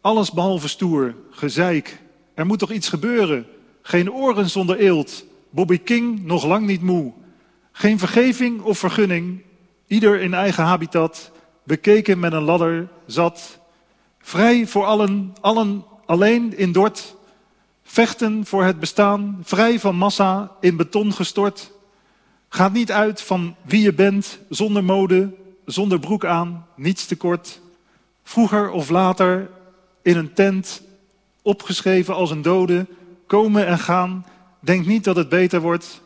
alles behalve stoer, gezeik. Er moet toch iets gebeuren? Geen oren zonder eelt, Bobby King nog lang niet moe. Geen vergeving of vergunning, ieder in eigen habitat, bekeken met een ladder, zat. Vrij voor allen, allen alleen in dort. Vechten voor het bestaan, vrij van massa, in beton gestort. Gaat niet uit van wie je bent, zonder mode, zonder broek aan, niets tekort. Vroeger of later, in een tent, opgeschreven als een dode, komen en gaan. Denk niet dat het beter wordt.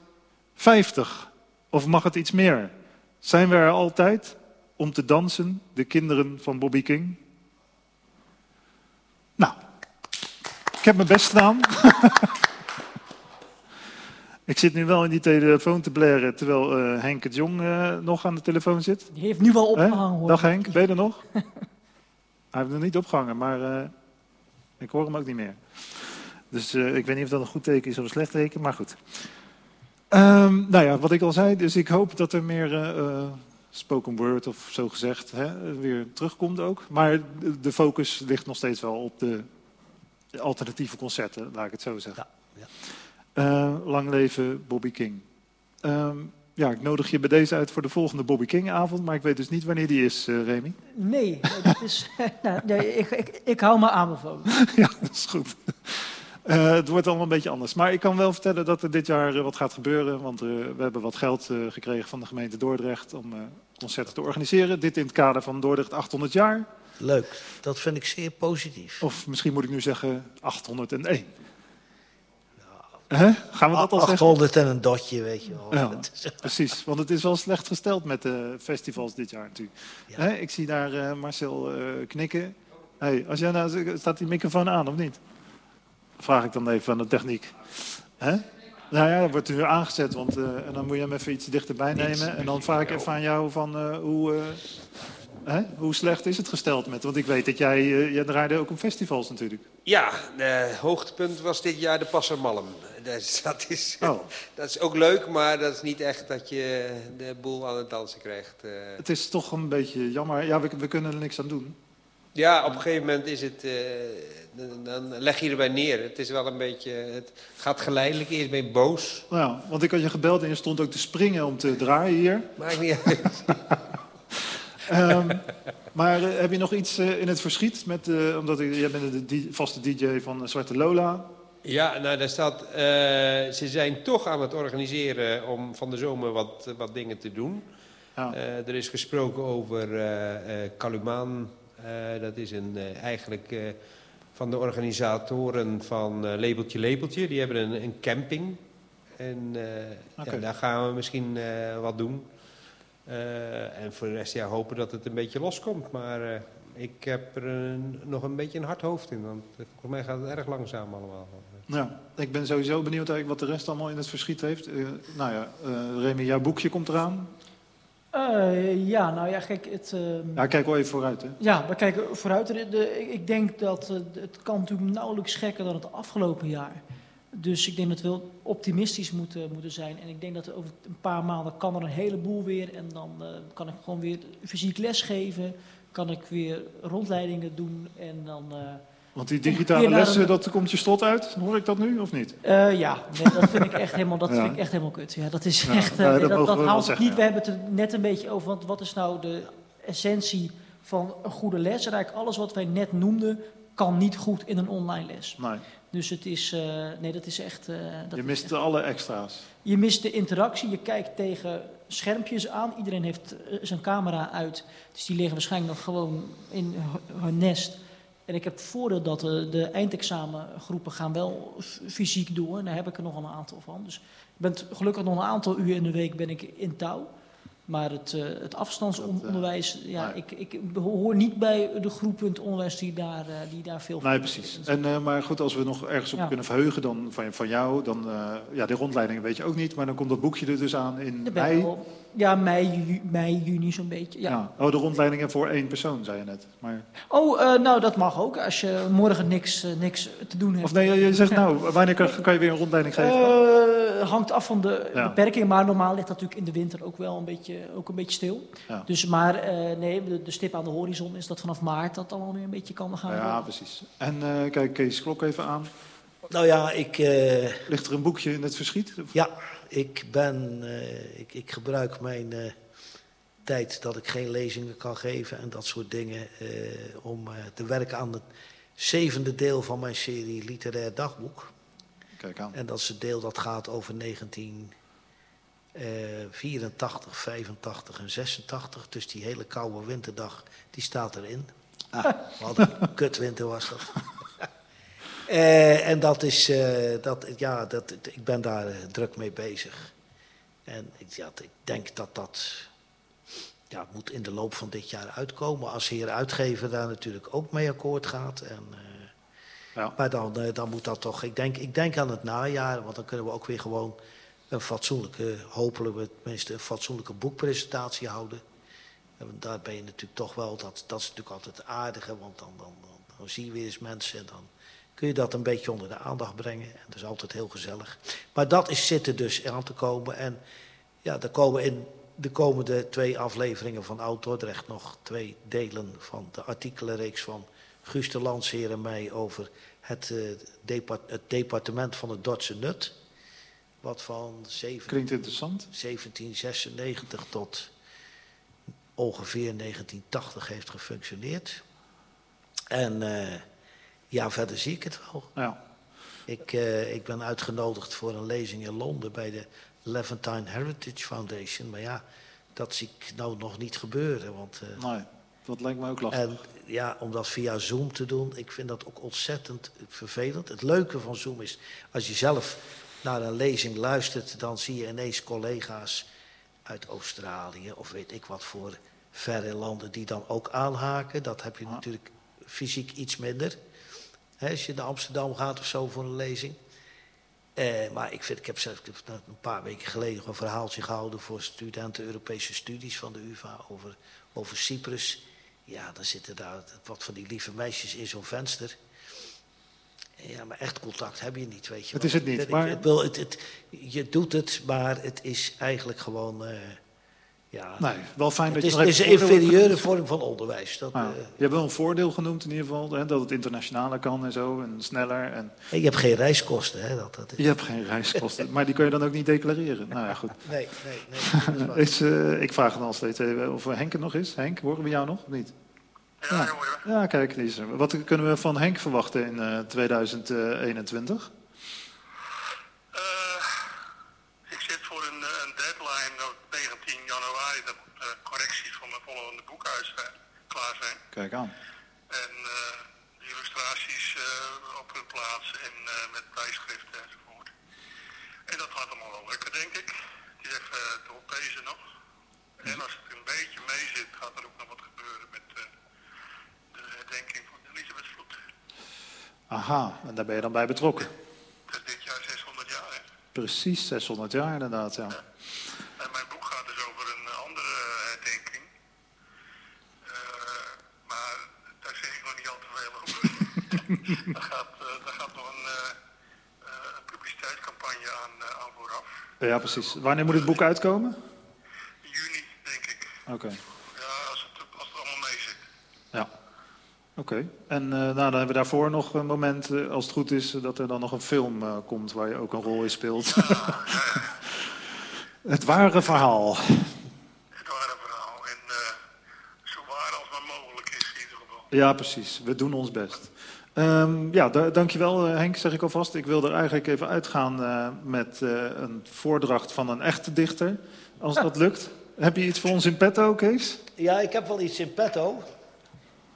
50, of mag het iets meer? Zijn we er altijd om te dansen, de kinderen van Bobby King? Nou, ik heb mijn best gedaan. Ik zit nu wel in die telefoon te blaren terwijl eh, Henk het Jong eh, nog aan de telefoon zit. Die heeft nu wel opgehangen hoor. Dag Henk, ben je er nog? Hij heeft nog niet opgehangen, maar eh, ik hoor hem ook niet meer. Dus ik weet niet of dat een goed teken is of een slecht teken, maar goed. Ehm, nou ja, wat ik al zei, dus ik hoop dat er meer spoken word of zo gezegd hè, weer terugkomt ook. Maar de, focus ligt nog steeds wel op de alternatieve concerten, laat ik het zo zeggen. Ja, ja. Eh, lang leven Bobby King. Ehm, ja, ik nodig je bij deze uit voor de volgende Bobby King avond, maar ik weet dus niet wanneer die is, eh Remy. Nee, dat is, nou, nee ik, ik, ik hou me aanbevolen. ja, dat is goed. Eh, het wordt allemaal een beetje anders. Maar ik kan wel vertellen dat er dit jaar wat gaat gebeuren. Want we hebben wat geld gekregen van de gemeente Dordrecht om concerten te organiseren. Dit in het kader van Dordrecht 800 jaar. Leuk. Dat vind ik zeer positief. Of misschien moet ik nu zeggen 801. Hè? Gaan we dat al zeggen? 800 en een dotje, weet je wel. Ja, precies. Want het is wel slecht gesteld met de festivals dit jaar natuurlijk. Ja. Ik zie daar eh, Marcel eh, knikken. Hey, als jij nou, staat die microfoon aan of niet? Vraag ik dan even aan de techniek. Hè? Nou ja, dat wordt nu aangezet, want, eh, en dan moet je hem even iets dichterbij nemen. En dan vraag ik even aan jou van hoe, hè? hoe slecht is het gesteld met... Want ik weet dat jij, eh, jij draaide ook op festivals natuurlijk. Ja, hoogtepunt was dit jaar de Passermalm. Dat is, dat, is, Oh. dat is ook leuk, maar dat is niet echt dat je de boel aan het dansen krijgt. eh. Het is toch een beetje jammer. Ja, we, we kunnen er niks aan doen. Ja, op een gegeven moment is het, eh, dan, dan leg je erbij neer. Het is wel een beetje, het gaat geleidelijk. Eerst ben je boos. Nou, want ik had je gebeld en je stond ook te springen om te draaien hier. Maakt niet uit. Ehm, maar eh, heb je nog iets eh, in het verschiet? Met, eh, omdat ik, jij bent de vaste DJ van Zwarte Lola. Ja, nou daar staat, ze zijn toch aan het organiseren om van de zomer wat, wat dingen te doen. Ja. Er is gesproken over Kalumaan. Dat is een, eigenlijk van de organisatoren van Labeltje Labeltje. Die hebben een, een camping. En ja, daar gaan we misschien wat doen. Eh, en voor de rest ja, hopen dat het een beetje loskomt. Maar eh, ik heb er een- nog een beetje een hard hoofd in. Want eh, volgens mij gaat het erg langzaam allemaal. Ja, ik ben sowieso benieuwd eigenlijk wat de rest allemaal in het verschiet heeft. Eh, nou ja, eh Remy, jouw boekje komt eraan. Eh, ja, nou ja, kijk, het... ehm, Ja, kijk wel even vooruit, hè. Ja, we kijken vooruit. De, de- ik- denk dat het kan natuurlijk nauwelijks gekker dan het afgelopen jaar. Dus ik denk dat we optimistisch moeten, moeten zijn. En ik denk dat over een paar maanden kan er een heleboel weer. En dan eh, kan ik gewoon weer fysiek lesgeven. Kan ik weer rondleidingen doen. En dan... eh, Want die digitale lessen, een- dat komt je slot uit. Hoor ik dat nu of niet? Eh, ja, nee, dat vind ik echt helemaal, dat Ja. vind ik echt helemaal kut. Ja, dat is Ja, echt, nee, dat dat, dat, haalt zeggen, niet. We hebben het er net een beetje over, want wat is nou de essentie van een goede les? En eigenlijk alles wat wij net noemden, kan niet goed in een online les. Nee, Dus het is, eh, nee, dat is echt... eh, dat je is mist echt- alle extra's. je mist de interactie, je kijkt tegen schermpjes aan. Iedereen heeft eh, zijn camera uit, dus die liggen waarschijnlijk nog gewoon in hu- hun nest. En ik heb het voordeel dat de, de eindexamengroepen gaan wel fysiek door. En daar heb ik er nog een aantal van. Dus ik ben gelukkig nog een aantal uur in de week ben ik in touw. Maar het, eh, het afstandsonderwijs, ja, nee. ik, ik hoor niet bij de groeppunt onderwijs die daar, eh, die daar veel Nee, van- precies. En, eh, maar goed, als we nog ergens op Ja. kunnen verheugen dan van, van jou, dan... eh, ja, de rondleidingen weet je ook niet, maar dan komt dat boekje er dus aan in mei. Ja, mei, mei, juni zo'n beetje. Ja. Ja. Oh, de rondleidingen voor één persoon, zei je net. Maar... Oh, eh, nou dat mag ook. Als je morgen niks, eh, niks te doen hebt. Of nee, je zegt nou, wanneer kan, kan je weer een rondleiding geven? Eh, hangt af van de Ja. beperkingen, maar normaal ligt dat natuurlijk in de winter ook wel een beetje, ook een beetje stil. Dus, maar nee, de, de stip aan de horizon is dat vanaf maart dat allemaal weer een beetje kan gaan. ja, precies. En kijk Kees Klok even aan. Nou ja, ik, eh, Ligt er een boekje in het verschiet? Of- ja, ik, ben, eh, ik, ik gebruik mijn eh, tijd dat ik geen lezingen kan geven en dat soort dingen om te werken aan het zevende deel van mijn serie Literair Dagboek. Kijk aan. En dat is het deel dat gaat over 1984, 85 en 86. Dus die hele koude winterdag, die staat erin. Wat een kutwinter was dat. Eh, en dat is, eh, dat, ja, dat, ik ben daar eh, druk mee bezig. En ik, ja, ik denk dat dat ja, moet in de loop van dit jaar uitkomen. Als heer uitgever daar natuurlijk ook mee akkoord gaat. En, Ja. Maar dan, dan moet dat toch, ik denk, ik denk aan het najaar, want dan kunnen we ook weer gewoon een fatsoenlijke, hopelijk we tenminste een fatsoenlijke boekpresentatie houden. En daar ben je natuurlijk toch wel, dat, dat is natuurlijk altijd aardige, want dan, dan, dan, dan zie je weer eens mensen en dan kun je dat een beetje onder de aandacht brengen. En dat is altijd heel gezellig. Maar dat is zitten dus aan te komen. En ja, er komen in de komende twee afleveringen van Oud-Dordrecht nog twee delen van de artikelenreeks van Guus de Landsheer en mij over het, depart- het departement van het Dordtse Nut. Wat van zeven- Klinkt interessant. 1796 tot ongeveer 1980 heeft gefunctioneerd. En eh, ja, verder zie ik het wel. Ja. Ik, eh, ik ben uitgenodigd voor een lezing in Londen bij de Levantine Heritage Foundation. Maar ja, dat zie ik nou nog niet gebeuren. Want, eh, Nee, dat lijkt me ook lastig. en ja, om dat via Zoom te doen, ik vind dat ook ontzettend vervelend. Het leuke van Zoom is, als je zelf naar een lezing luistert, dan zie je ineens collega's uit Australië of weet ik wat voor verre landen die dan ook aanhaken. Dat heb je natuurlijk fysiek iets minder. Als je naar Amsterdam gaat of zo voor een lezing. Eh, maar ik, vind, ik heb zelf ik heb een paar weken geleden nog een verhaaltje gehouden voor studenten Europese studies van de UvA over, over Cyprus. Ja, dan zitten daar wat van die lieve meisjes in zo'n venster. Ja, maar echt contact heb je niet, weet je Het is het niet, maar- ik wil het, het, je doet het, maar het is eigenlijk gewoon... eh, ja, Nee, wel fijn dat het je is, een inferieure vorm van onderwijs. Dat, Ja. eh, je hebt wel een voordeel genoemd in ieder geval, hè, dat het internationaler kan en zo, en sneller. En je hebt geen reiskosten, hè? Dat, dat is, je hebt geen reiskosten, maar die kun je dan ook niet declareren. Nou ja, goed. nee, nee, nee. is eh, ik vraag dan steeds even of Henk er nog is. Henk, horen we jou nog of niet? Ja, jongen. Ja, kijk, die is er. Wat kunnen we van Henk verwachten in eh, 2021? Eh, ik zit voor een, eh, een deadline op 19 januari. Dat moet de correcties van mijn volgende boekhuis zijn, klaar zijn. Kijk aan. En eh, illustraties eh, op hun plaats en eh, met bijschriften enzovoort. En dat gaat allemaal wel lukken, denk ik. Het is even te oplezen nog. En als het een beetje mee zit, gaat er ook nog wat gebeuren met de herdenking van Elisabethvloed. Aha, en daar ben je dan bij betrokken. Het is dit jaar 600 jaar, hè. Precies, 600 jaar inderdaad, ja mijn boek gaat dus over een eh, andere herdenking. Eh, maar daar zeg ik nog niet al te veel over. daar, gaat, eh, daar gaat nog een, eh, eh, een publiciteitscampagne aan, aan vooraf. Ja, precies. Wanneer moet het boek uitkomen? In juni, denk ik. Oké. Ja, als het, als het allemaal mee zit. Ja. Oké. En nou, dan hebben we daarvoor nog een moment, als het goed is, dat er dan nog een film komt waar je ook een rol in speelt. het ware verhaal. Het ware verhaal. En zo waar als maar mogelijk is in ieder geval. Ja, precies. We doen ons best. Ehm, ja, da- dankjewel eh, Henk, zeg ik alvast. Ik wil er eigenlijk even uitgaan eh, met eh, een voordracht van een echte dichter, als dat lukt. Heb je iets voor ons in petto, Kees? Ja, ik heb wel iets in petto.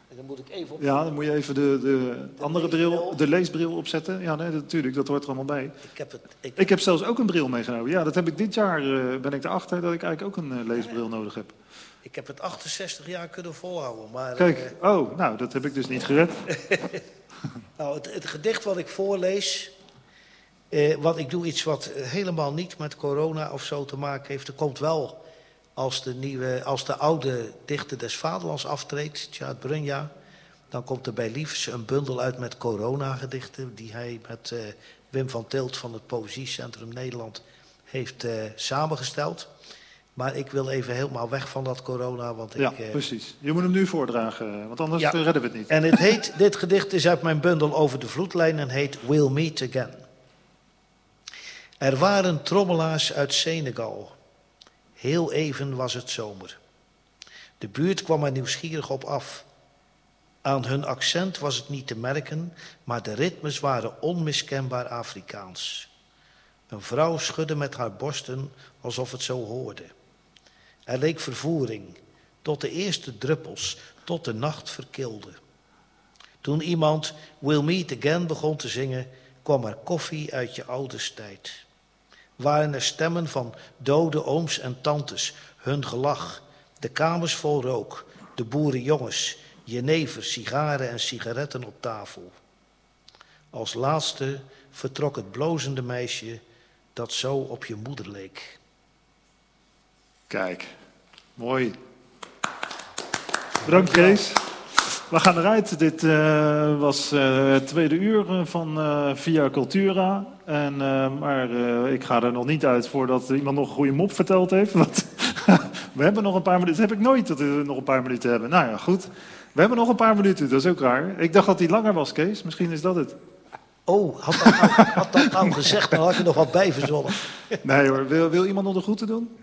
En dan moet ik even op. Ja, dan moet je even de, de andere bril, de leesbril opzetten. Ja, nee, natuurlijk, dat hoort er allemaal bij. Ik heb het. Ik, Ik heb zelfs ook een bril meegenomen. Ja, dat heb ik dit jaar, ben ik erachter dat ik eigenlijk ook een leesbril nodig heb. Ik heb het 68 jaar kunnen volhouden. Maar, Kijk, oh, nou, dat heb ik dus niet gered. Nou, het, het gedicht wat ik voorlees, eh, wat ik doe iets wat eh, helemaal niet met corona of zo te maken heeft. Er komt wel als de, nieuwe, als de oude dichter des vaderlands aftreedt, Tjaat Brunja, dan komt er bij Liefs een bundel uit met corona-gedichten die hij met eh, Wim van Tilt van het Poëziecentrum Nederland heeft eh, samengesteld. Maar ik wil even helemaal weg van dat corona, want ik... Ja, eh, precies. Je moet hem nu voordragen, want anders Ja. eh, redden we het niet. en het heet, dit gedicht is uit mijn bundel over de vloedlijn en heet We'll Meet Again. Er waren trommelaars uit Senegal. Heel even was het zomer. De buurt kwam er nieuwsgierig op af. Aan hun accent was het niet te merken, maar de ritmes waren onmiskenbaar Afrikaans. Een vrouw schudde met haar borsten alsof het zo hoorde. Er leek vervoering, tot de eerste druppels, tot de nacht verkilde. Toen iemand We'll Meet Again begon te zingen, kwam er koffie uit je ouders tijd. Waren er stemmen van dode ooms en tantes, hun gelach, de kamers vol rook, de boerenjongens, jenever, sigaren en sigaretten op tafel. Als laatste vertrok het blozende meisje dat zo op je moeder leek. Kijk, mooi. Bedankt Kees. We gaan eruit. Dit eh, was eh, het tweede uur eh, van eh, Via Cultura. En, eh, maar eh, ik ga er nog niet uit voordat iemand nog een goede mop verteld heeft. Want we hebben nog een paar minuten. Dat heb ik nooit dat we nog een paar minuten hebben. Nou ja, goed. We hebben nog een paar minuten, dat is ook raar. Ik dacht dat die langer was, Kees. Misschien is dat het. Oh, had dat nou, had dat nou gezegd, dan had ik er nog wat bij verzonnen. Nee hoor, wil, wil iemand nog de groeten doen?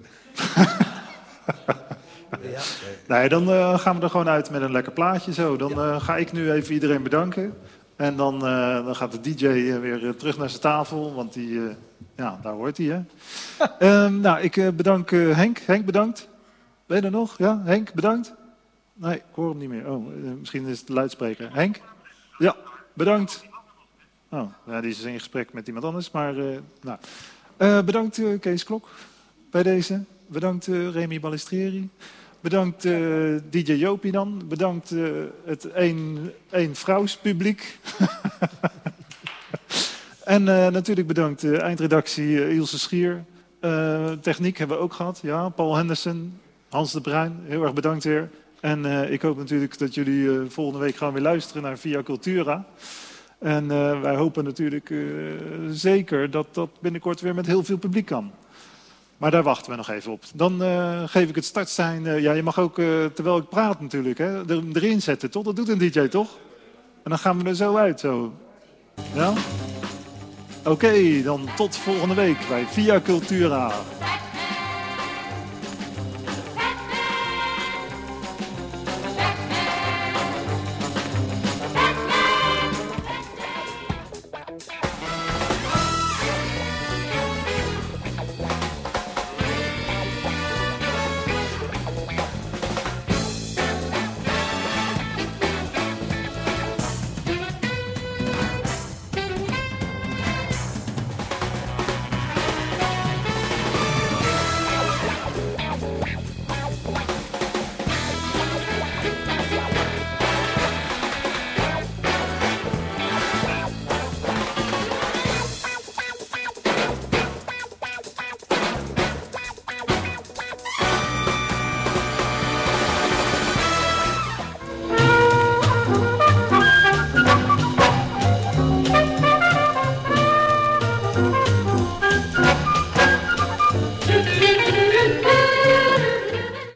Ja. Nee, dan eh, gaan we er gewoon uit met een lekker plaatje zo. Dan eh, ga ik nu even iedereen bedanken. En dan, eh, dan gaat de DJ weer terug naar zijn tafel, want die, ja, daar hoort hij. Hè? Ehm, nou, ik bedank Henk. Henk, bedankt. Ben je er nog? Ja, Henk, bedankt. Nee, ik hoor hem niet meer. Oh, misschien is het de luidspreker. Henk? Ja, bedankt. Oh, ja, die is in gesprek met iemand anders. Maar, nou. Bedankt Kees Klok bij deze. Bedankt eh, Remy Balistrieri. Bedankt eh, DJ Jopie dan. Bedankt eh, het één, één vrouwspubliek. en natuurlijk bedankt de eindredactie Ilse Schier. Techniek hebben we ook gehad. Ja, Paul Henderson, Hans de Bruin. Heel erg bedankt weer. En ik hoop natuurlijk dat jullie volgende week gaan weer luisteren naar Via Cultura. En wij hopen natuurlijk zeker dat dat binnenkort weer met heel veel publiek kan. Maar daar wachten we nog even op. Dan eh, geef ik het startsein. eh, ja, je mag ook, eh, terwijl ik praat natuurlijk, hè, er, erin zetten, toch? Dat doet een DJ, toch? En dan gaan we er zo uit, zo. Ja? Oké, dan tot volgende week bij Via Cultura.